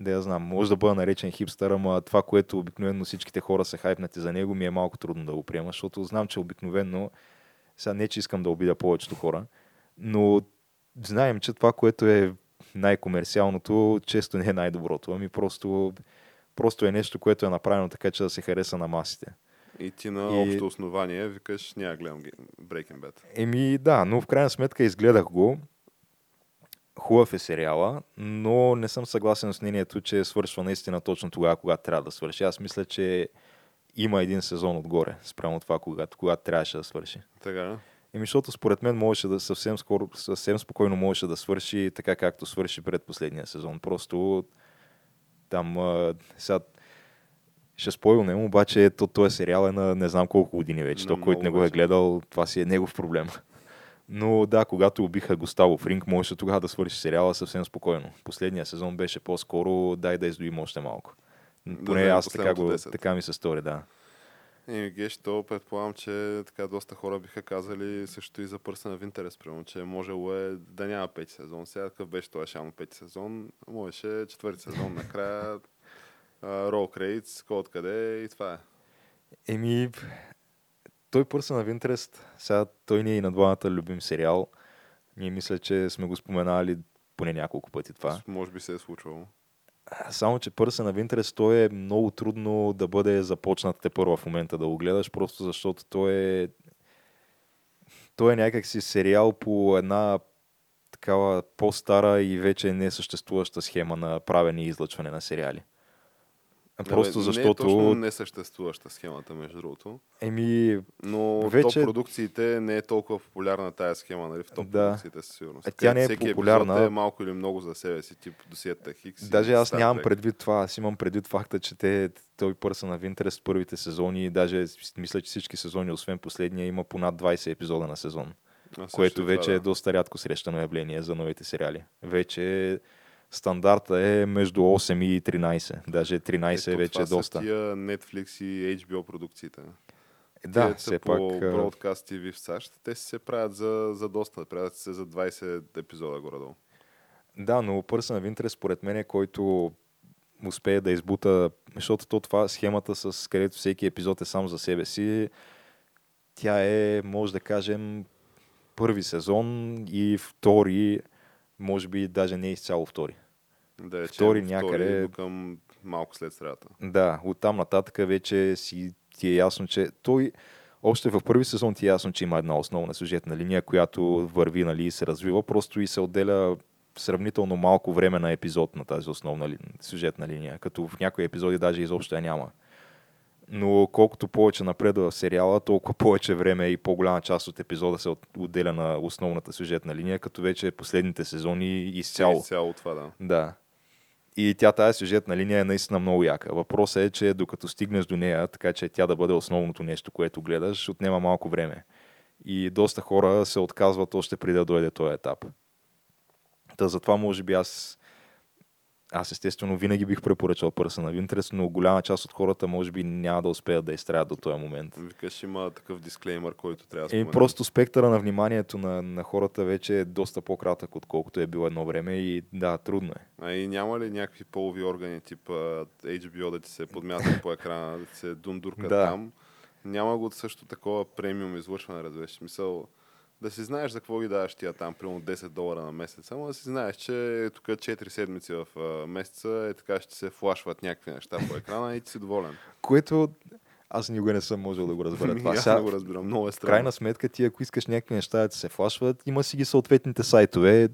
да я знам, може да бъда наречен хипстър, ама това, което обикновено всичките хора са хайпнати за него, ми е малко трудно да го приема, защото знам, че обикновено, сега не, че искам да обида повечето хора, но знаем, че това, което е най-комерциалното, често не е най-доброто, ами просто, просто е нещо, което е направено така, че да се хареса на масите. И ти на И- общо основание викаш, няма гледам Breaking Bad. Еми да, но в крайна сметка изгледах го. Хубав е сериала, но не съм съгласен с мнението, че свършва наистина точно тогава, когато трябва да свърши. Аз мисля, че има един сезон отгоре, спрямо това, когато, когато трябваше да свърши. Така? Еми, защото според мен можеше да съвсем, скоро, съвсем спокойно можеше да свърши така, както свърши пред последния сезон. Просто там а, сега ще спойлнем, обаче то, този сериал е на не знам колко години вече. На То, който не го е гледал, това си е негов проблем. Но да, когато убиха Густаво Фринк, можеше тогава да свърши сериала съвсем спокойно. Последния сезон беше по-скоро дай да издоим още малко. Да Поне вземем аз така, го, последното 10. така ми се стори, да. И геш, то предполагам, че така доста хора биха казали също и за Пърсена в интерес, примерно, че можело е да няма пети сезон. Сега какъв беше това шано пети сезон? Можеше четвърти сезон накрая, рол кредитс, кой откъде и това е. Еми, той Person of Interest, сега той ни е и на двамата любим сериал. Ние мисля, че сме го споменали поне няколко пъти това. Може би се е случвало. Само, че Person of Interest, той е много трудно да бъде започнат те първа в момента да го гледаш, просто защото той е той е някакси сериал по една такава по-стара и вече не съществуваща схема на правене и излъчване на сериали. Просто Абе, защото... Не е точно несъществуваща схемата, между другото. Еми, Но Вече- топ продукциите не е толкова популярна тая схема, нали? В топ Да. продукциите със сигурност. Е, тя не е Всеки популярна. е малко или много за себе си, тип досиета Хикс. Даже аз нямам предвид това. Аз имам предвид факта, че те, той Пърса на Винтерес първите сезони, даже мисля, че всички сезони, освен последния, има по над 20 епизода на сезон. А, което вече това, е да. доста рядко срещано явление за новите сериали. Вече стандарта е между 8 и 13. Даже 13 е вече това са доста. Тия Netflix и HBO продукциите. Да, Тия все по пак. Broadcast TV в САЩ, те се правят за, за доста. Правят се за 20 епизода горе-долу. Да, но Person of Interest, според мен, е който успее да избута, защото то това схемата, с където всеки епизод е сам за себе си, тя е, може да кажем, първи сезон и втори, може би даже не изцяло втори. Да, е, че Втори е някъде- до към малко след средата. Да, оттам нататък вече си ти е ясно, че той още в първи сезон ти е ясно, че има една основна сюжетна линия, която върви нали, и се развива, просто и се отделя сравнително малко време на епизод на тази основна ли, сюжетна линия, като в някои епизоди даже изобщо я няма. Но колкото повече напредва в сериала, толкова повече време и по-голяма част от епизода се от- отделя на основната сюжетна линия, като вече последните сезони изцяло. Цяло това, да. Да. И тя тази сюжетна линия е наистина много яка. Въпросът е, че докато стигнеш до нея, така че тя да бъде основното нещо, което гледаш, отнема малко време. И доста хора се отказват още преди да дойде този етап. Та затова може би аз аз естествено винаги бих препоръчал Person of Interest, но голяма част от хората може би няма да успеят да изтраят до този момент. Викаш, има такъв дисклеймър, който трябва да Е, споменем. просто спектъра на вниманието на, на хората вече е доста по-кратък, отколкото е било едно време и да, трудно е. А и няма ли някакви полови органи, типа HBO, да ти се подмятат по екрана, да ти се дундуркат Да. там? Няма го също такова премиум излъчване, разбираш. В Смисъл, да си знаеш за какво ги даваш тия там, примерно 10 долара на месец. Само да си знаеш, че тук 4 седмици в а, месеца е така ще се флашват някакви неща по екрана и ти си доволен. Което аз никога не съм можел да го разбера това. Ами, Аз Сега, не го разбирам, много е странно. крайна сметка ти, ако искаш някакви неща да се флашват, има си ги съответните сайтове,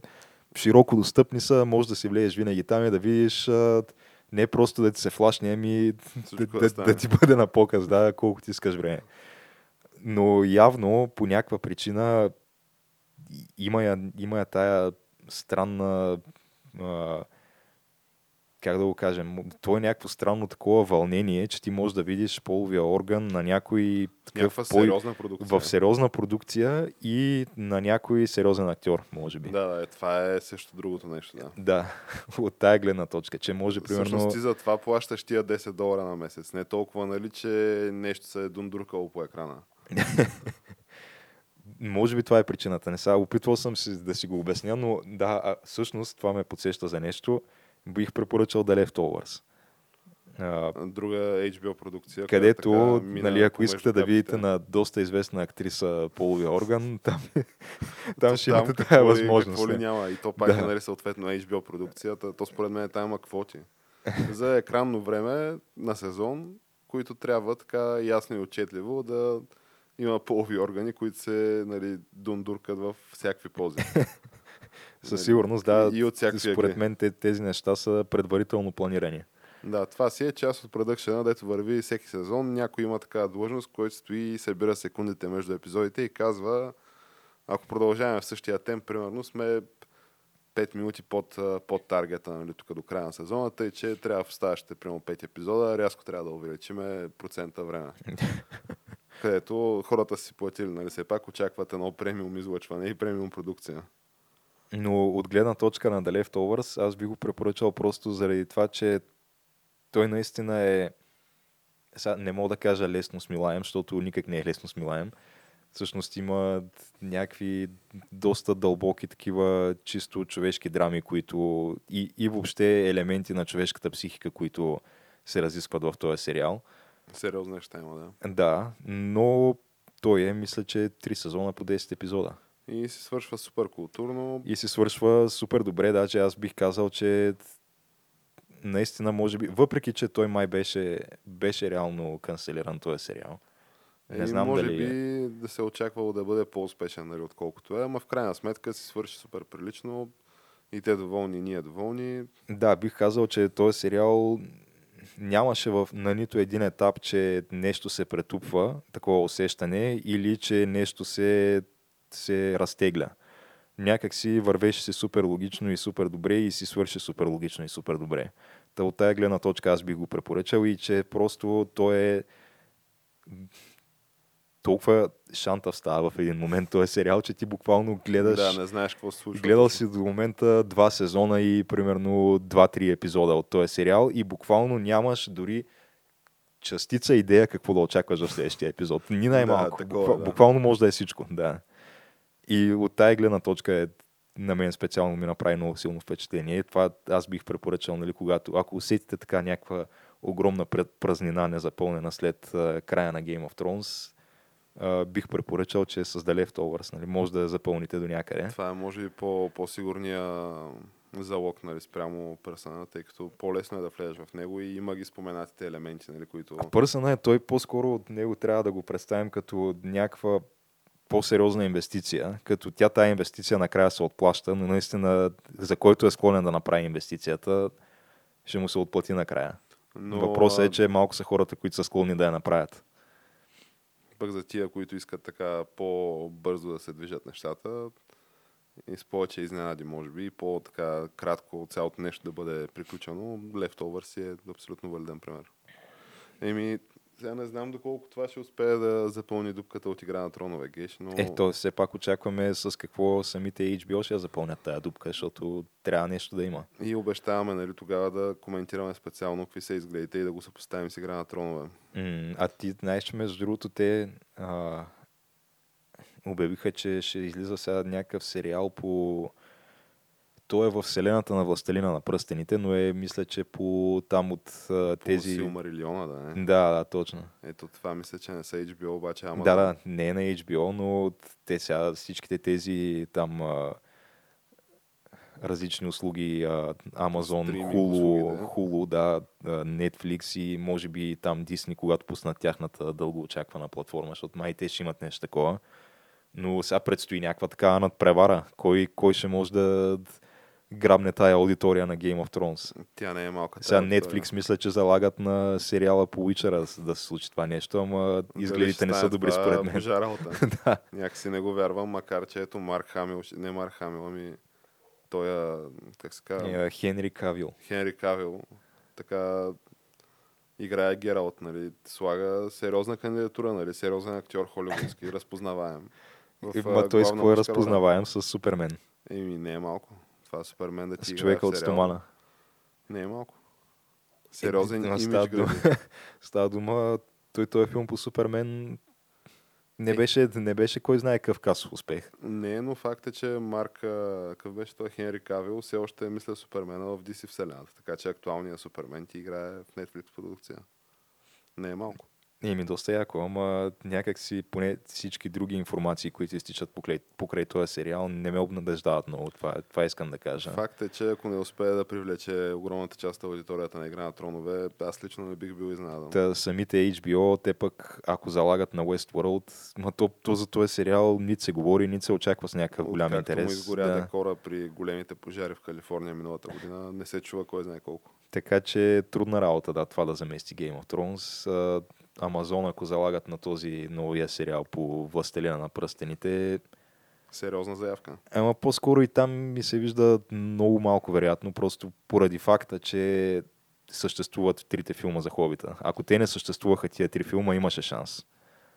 широко достъпни са, може да си влезеш винаги там и да видиш не просто да ти се флашне, ами да, да, да ти бъде на показ, да, колко ти искаш време. Но явно, по някаква причина, има я, има я тая странна а, как да го кажем, то е някакво странно такова вълнение, че ти можеш да видиш половия орган на някой такъв Някаква по- сериозна продукция. в сериозна продукция и на някой сериозен актьор, може би. Да, да, е, това е също другото нещо, да. Да, от тая гледна точка, че може примерно... Всъщност ти за това плащаш тия 10 долара на месец. Не толкова, нали, че нещо се е дундуркало по екрана. Може би това е причината. Не сега опитвал съм си да си го обясня, но да, а, всъщност това ме подсеща за нещо. Бих препоръчал The Leftovers. А, Друга HBO продукция. където, която така нали, ако искате да видите на доста известна актриса половия орган, там, там ще имате тази възможност. Какво ли не? няма. И то пак Да. е, нали, съответно HBO продукцията. То според мен там има квоти. За екранно време на сезон, които трябва така ясно и отчетливо да има полови органи, които се нали, дундуркат в всякакви пози. Със сигурност, да. И от всякакви Според мен те- тези неща са предварително планирани. Да, това си е част от продъкшена, дето върви всеки сезон. Някой има такава длъжност, който стои и събира секундите между епизодите и казва, ако продължаваме в същия темп, примерно сме 5 минути под, под таргета нали, тук до края на сезоната и че трябва в оставащите примерно 5 епизода, рязко трябва да увеличиме процента време. Където хората си платили, нали, все пак очакват едно премиум излъчване и премиум продукция. Но от гледна точка на The Leftovers, аз би го препоръчал просто заради това, че той наистина е сега не мога да кажа лесно смилаем, защото никак не е лесно смилаем. Всъщност има някакви доста дълбоки такива чисто човешки драми, които и, и въобще елементи на човешката психика, които се разискват в този сериал. Сериозни неща има, да. Да, но той е, мисля, че 3 сезона по 10 епизода. И се свършва супер културно. И се свършва супер добре, даже аз бих казал, че наистина може би, въпреки че той май беше, беше реално канцелиран този сериал. Не И знам може дали е. би да се е очаквало да бъде по-успешен, нали, отколкото е, ама в крайна сметка си свърши супер прилично. И те доволни, и ние доволни. Да, бих казал, че този сериал нямаше в, на нито един етап, че нещо се претупва, такова усещане, или че нещо се, се разтегля. Някак си вървеше се супер логично и супер добре и си свърши супер логично и супер добре. Та от тая гледна точка аз бих го препоръчал и че просто той е толкова шантав става в един момент този сериал, че ти буквално гледаш Да, не знаеш какво се случва. Гледал си до момента два сезона и примерно 2-3 епизода от този сериал и буквално нямаш дори частица идея какво да очакваш в следващия епизод. Ни най-малко. такова, Буква- да. Буквално може да е всичко. Да. И от тая гледна точка е, на мен специално ми направи много силно впечатление. Това аз бих препоръчал, нали, когато, ако усетите така някаква огромна празнина, незапълнена след края на Game of Thrones, а, бих препоръчал, че с The Leftovers, нали, може да я запълните до някъде. Това е може би по- по-сигурния залог нали, спрямо персона, тъй като по-лесно е да влезеш в него и има ги споменатите елементи, нали, които... А Пърсъна е, той по-скоро от него трябва да го представим като някаква по-сериозна инвестиция, като тя тая инвестиция накрая се отплаща, но наистина за който е склонен да направи инвестицията, ще му се отплати накрая. Но... Въпросът е, че малко са хората, които са склонни да я направят. Пък за тия, които искат така по-бързо да се движат нещата, и с повече изненади, може би, и по-така кратко цялото нещо да бъде приключено, Leftover си е абсолютно валиден пример. Еми, сега не знам доколко това ще успее да запълни дупката от игра на тронове, Геш, но... Е, то все пак очакваме с какво самите HBO ще я запълнят тази дупка, защото трябва нещо да има. И обещаваме, нали, тогава да коментираме специално какви са изгледите и да го съпоставим с игра на тронове. М, а ти знаеш, че между другото те а, обявиха, че ще излиза сега някакъв сериал по... Той е в вселената на Властелина на пръстените, но е, мисля, че по там от а, Тези... тези... Силмарилиона, да не? Да, да, точно. Ето това мисля, че не са HBO, обаче ама Да, да, не е на HBO, но те сега всичките тези там а, различни услуги, а, Amazon, Стриминг Hulu, услуги, да. Hulu, да, Netflix и може би там Disney, когато пуснат тяхната дълго очаквана платформа, защото май те ще имат нещо такова. Но сега предстои някаква такава надпревара. Кой, кой ще може да грабне тая аудитория на Game of Thrones? Тя не е малка. Сега Netflix мисля, че залагат на сериала по Witcher да се случи това нещо, ама изгледите не са добри според мен. божа работа. да. Някакси не го вярвам, макар че ето Марк Хамил, не Марк Хамил, ами той, как се казва, Е, Хенри Кавил. Хенри Кавил, така играе Гералт, нали, слага сериозна кандидатура, нали, сериозен актьор холивудски, разпознаваем. В, Ма той с кой е разпознаваем с Супермен. Еми, не е малко. Това Супермен да ти С човека от стомана. Не е малко. Сериозен Е, имидж става дума, става дума, той този филм по Супермен не беше, не беше кой знае какъв касов успех. Не, но факт е, че Марк, какъв беше той Хенри Кавил, все още мисля Супермена в DC вселената. Така че актуалният Супермен ти играе в Netflix продукция. Не е малко. И ми доста яко, ама някак си поне всички други информации, които изтичат покрай, покрай този сериал, не ме обнадеждават много. Това, това искам да кажа. Факт е, че ако не успее да привлече огромната част от аудиторията на Игра на тронове, аз лично не бих бил изненадан. Та, самите HBO, те пък, ако залагат на Westworld, ма то, то за този сериал нито се говори, нито се очаква с някакъв голям Откакто интерес. му изгоря Да. декора при големите пожари в Калифорния миналата година, не се чува кой знае колко. Така че трудна работа, да, това да замести Game of Thrones. А, Амазон, ако залагат на този новия сериал по Властелина на пръстените, Сериозна заявка. ама по-скоро и там ми се вижда много малко вероятно, просто поради факта, че съществуват трите филма за хобита. Ако те не съществуваха тия три филма, имаше шанс.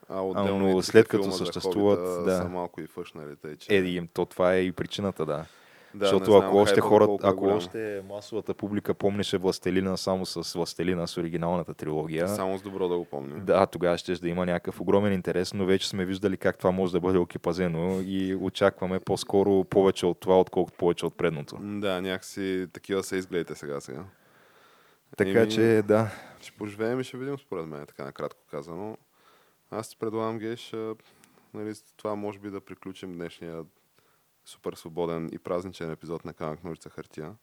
А отделно но след като съществуват, да. са малко и фъшнали. Тъй, че... Е, то това е и причината, да. Да, Защото знам ако още хората, е ако голям. още масовата публика помнеше Властелина само с Властелина с оригиналната трилогия, Само с добро да го помня. Да, тогава ще да има някакъв огромен интерес, но вече сме виждали как това може да бъде окипазено и очакваме по-скоро повече от това, отколкото повече от предното. Да, някакси такива са изгледите сега сега. Така Еми, че, да, Ще поживеем и ще видим, според мен, така накратко казано. Аз ти предлагам, Геш, нали, това може би да приключим днешния супер свободен и празничен епизод на Камък Ножица Хартия.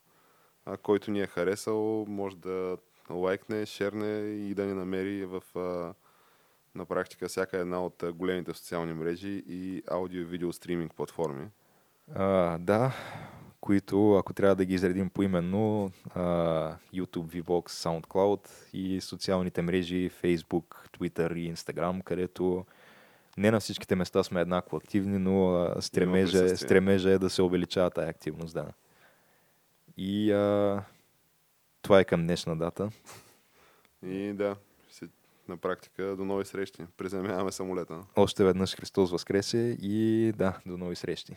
А, който ни е харесал, може да лайкне, шерне и да ни намери в а, на практика всяка една от големите социални мрежи и аудио и видео стриминг платформи. а, да, които, ако трябва да ги изредим поименно, а, YouTube, VBOX, SoundCloud и социалните мрежи Facebook, Twitter и Instagram, където не на всичките места сме еднакво активни, но стремежа, е- стремежа е да се увеличава тази активност, да. И а, това е към днешна дата. И да, на практика до нови срещи. Приземяваме самолета. Още веднъж Христос възкресе и да, до нови срещи.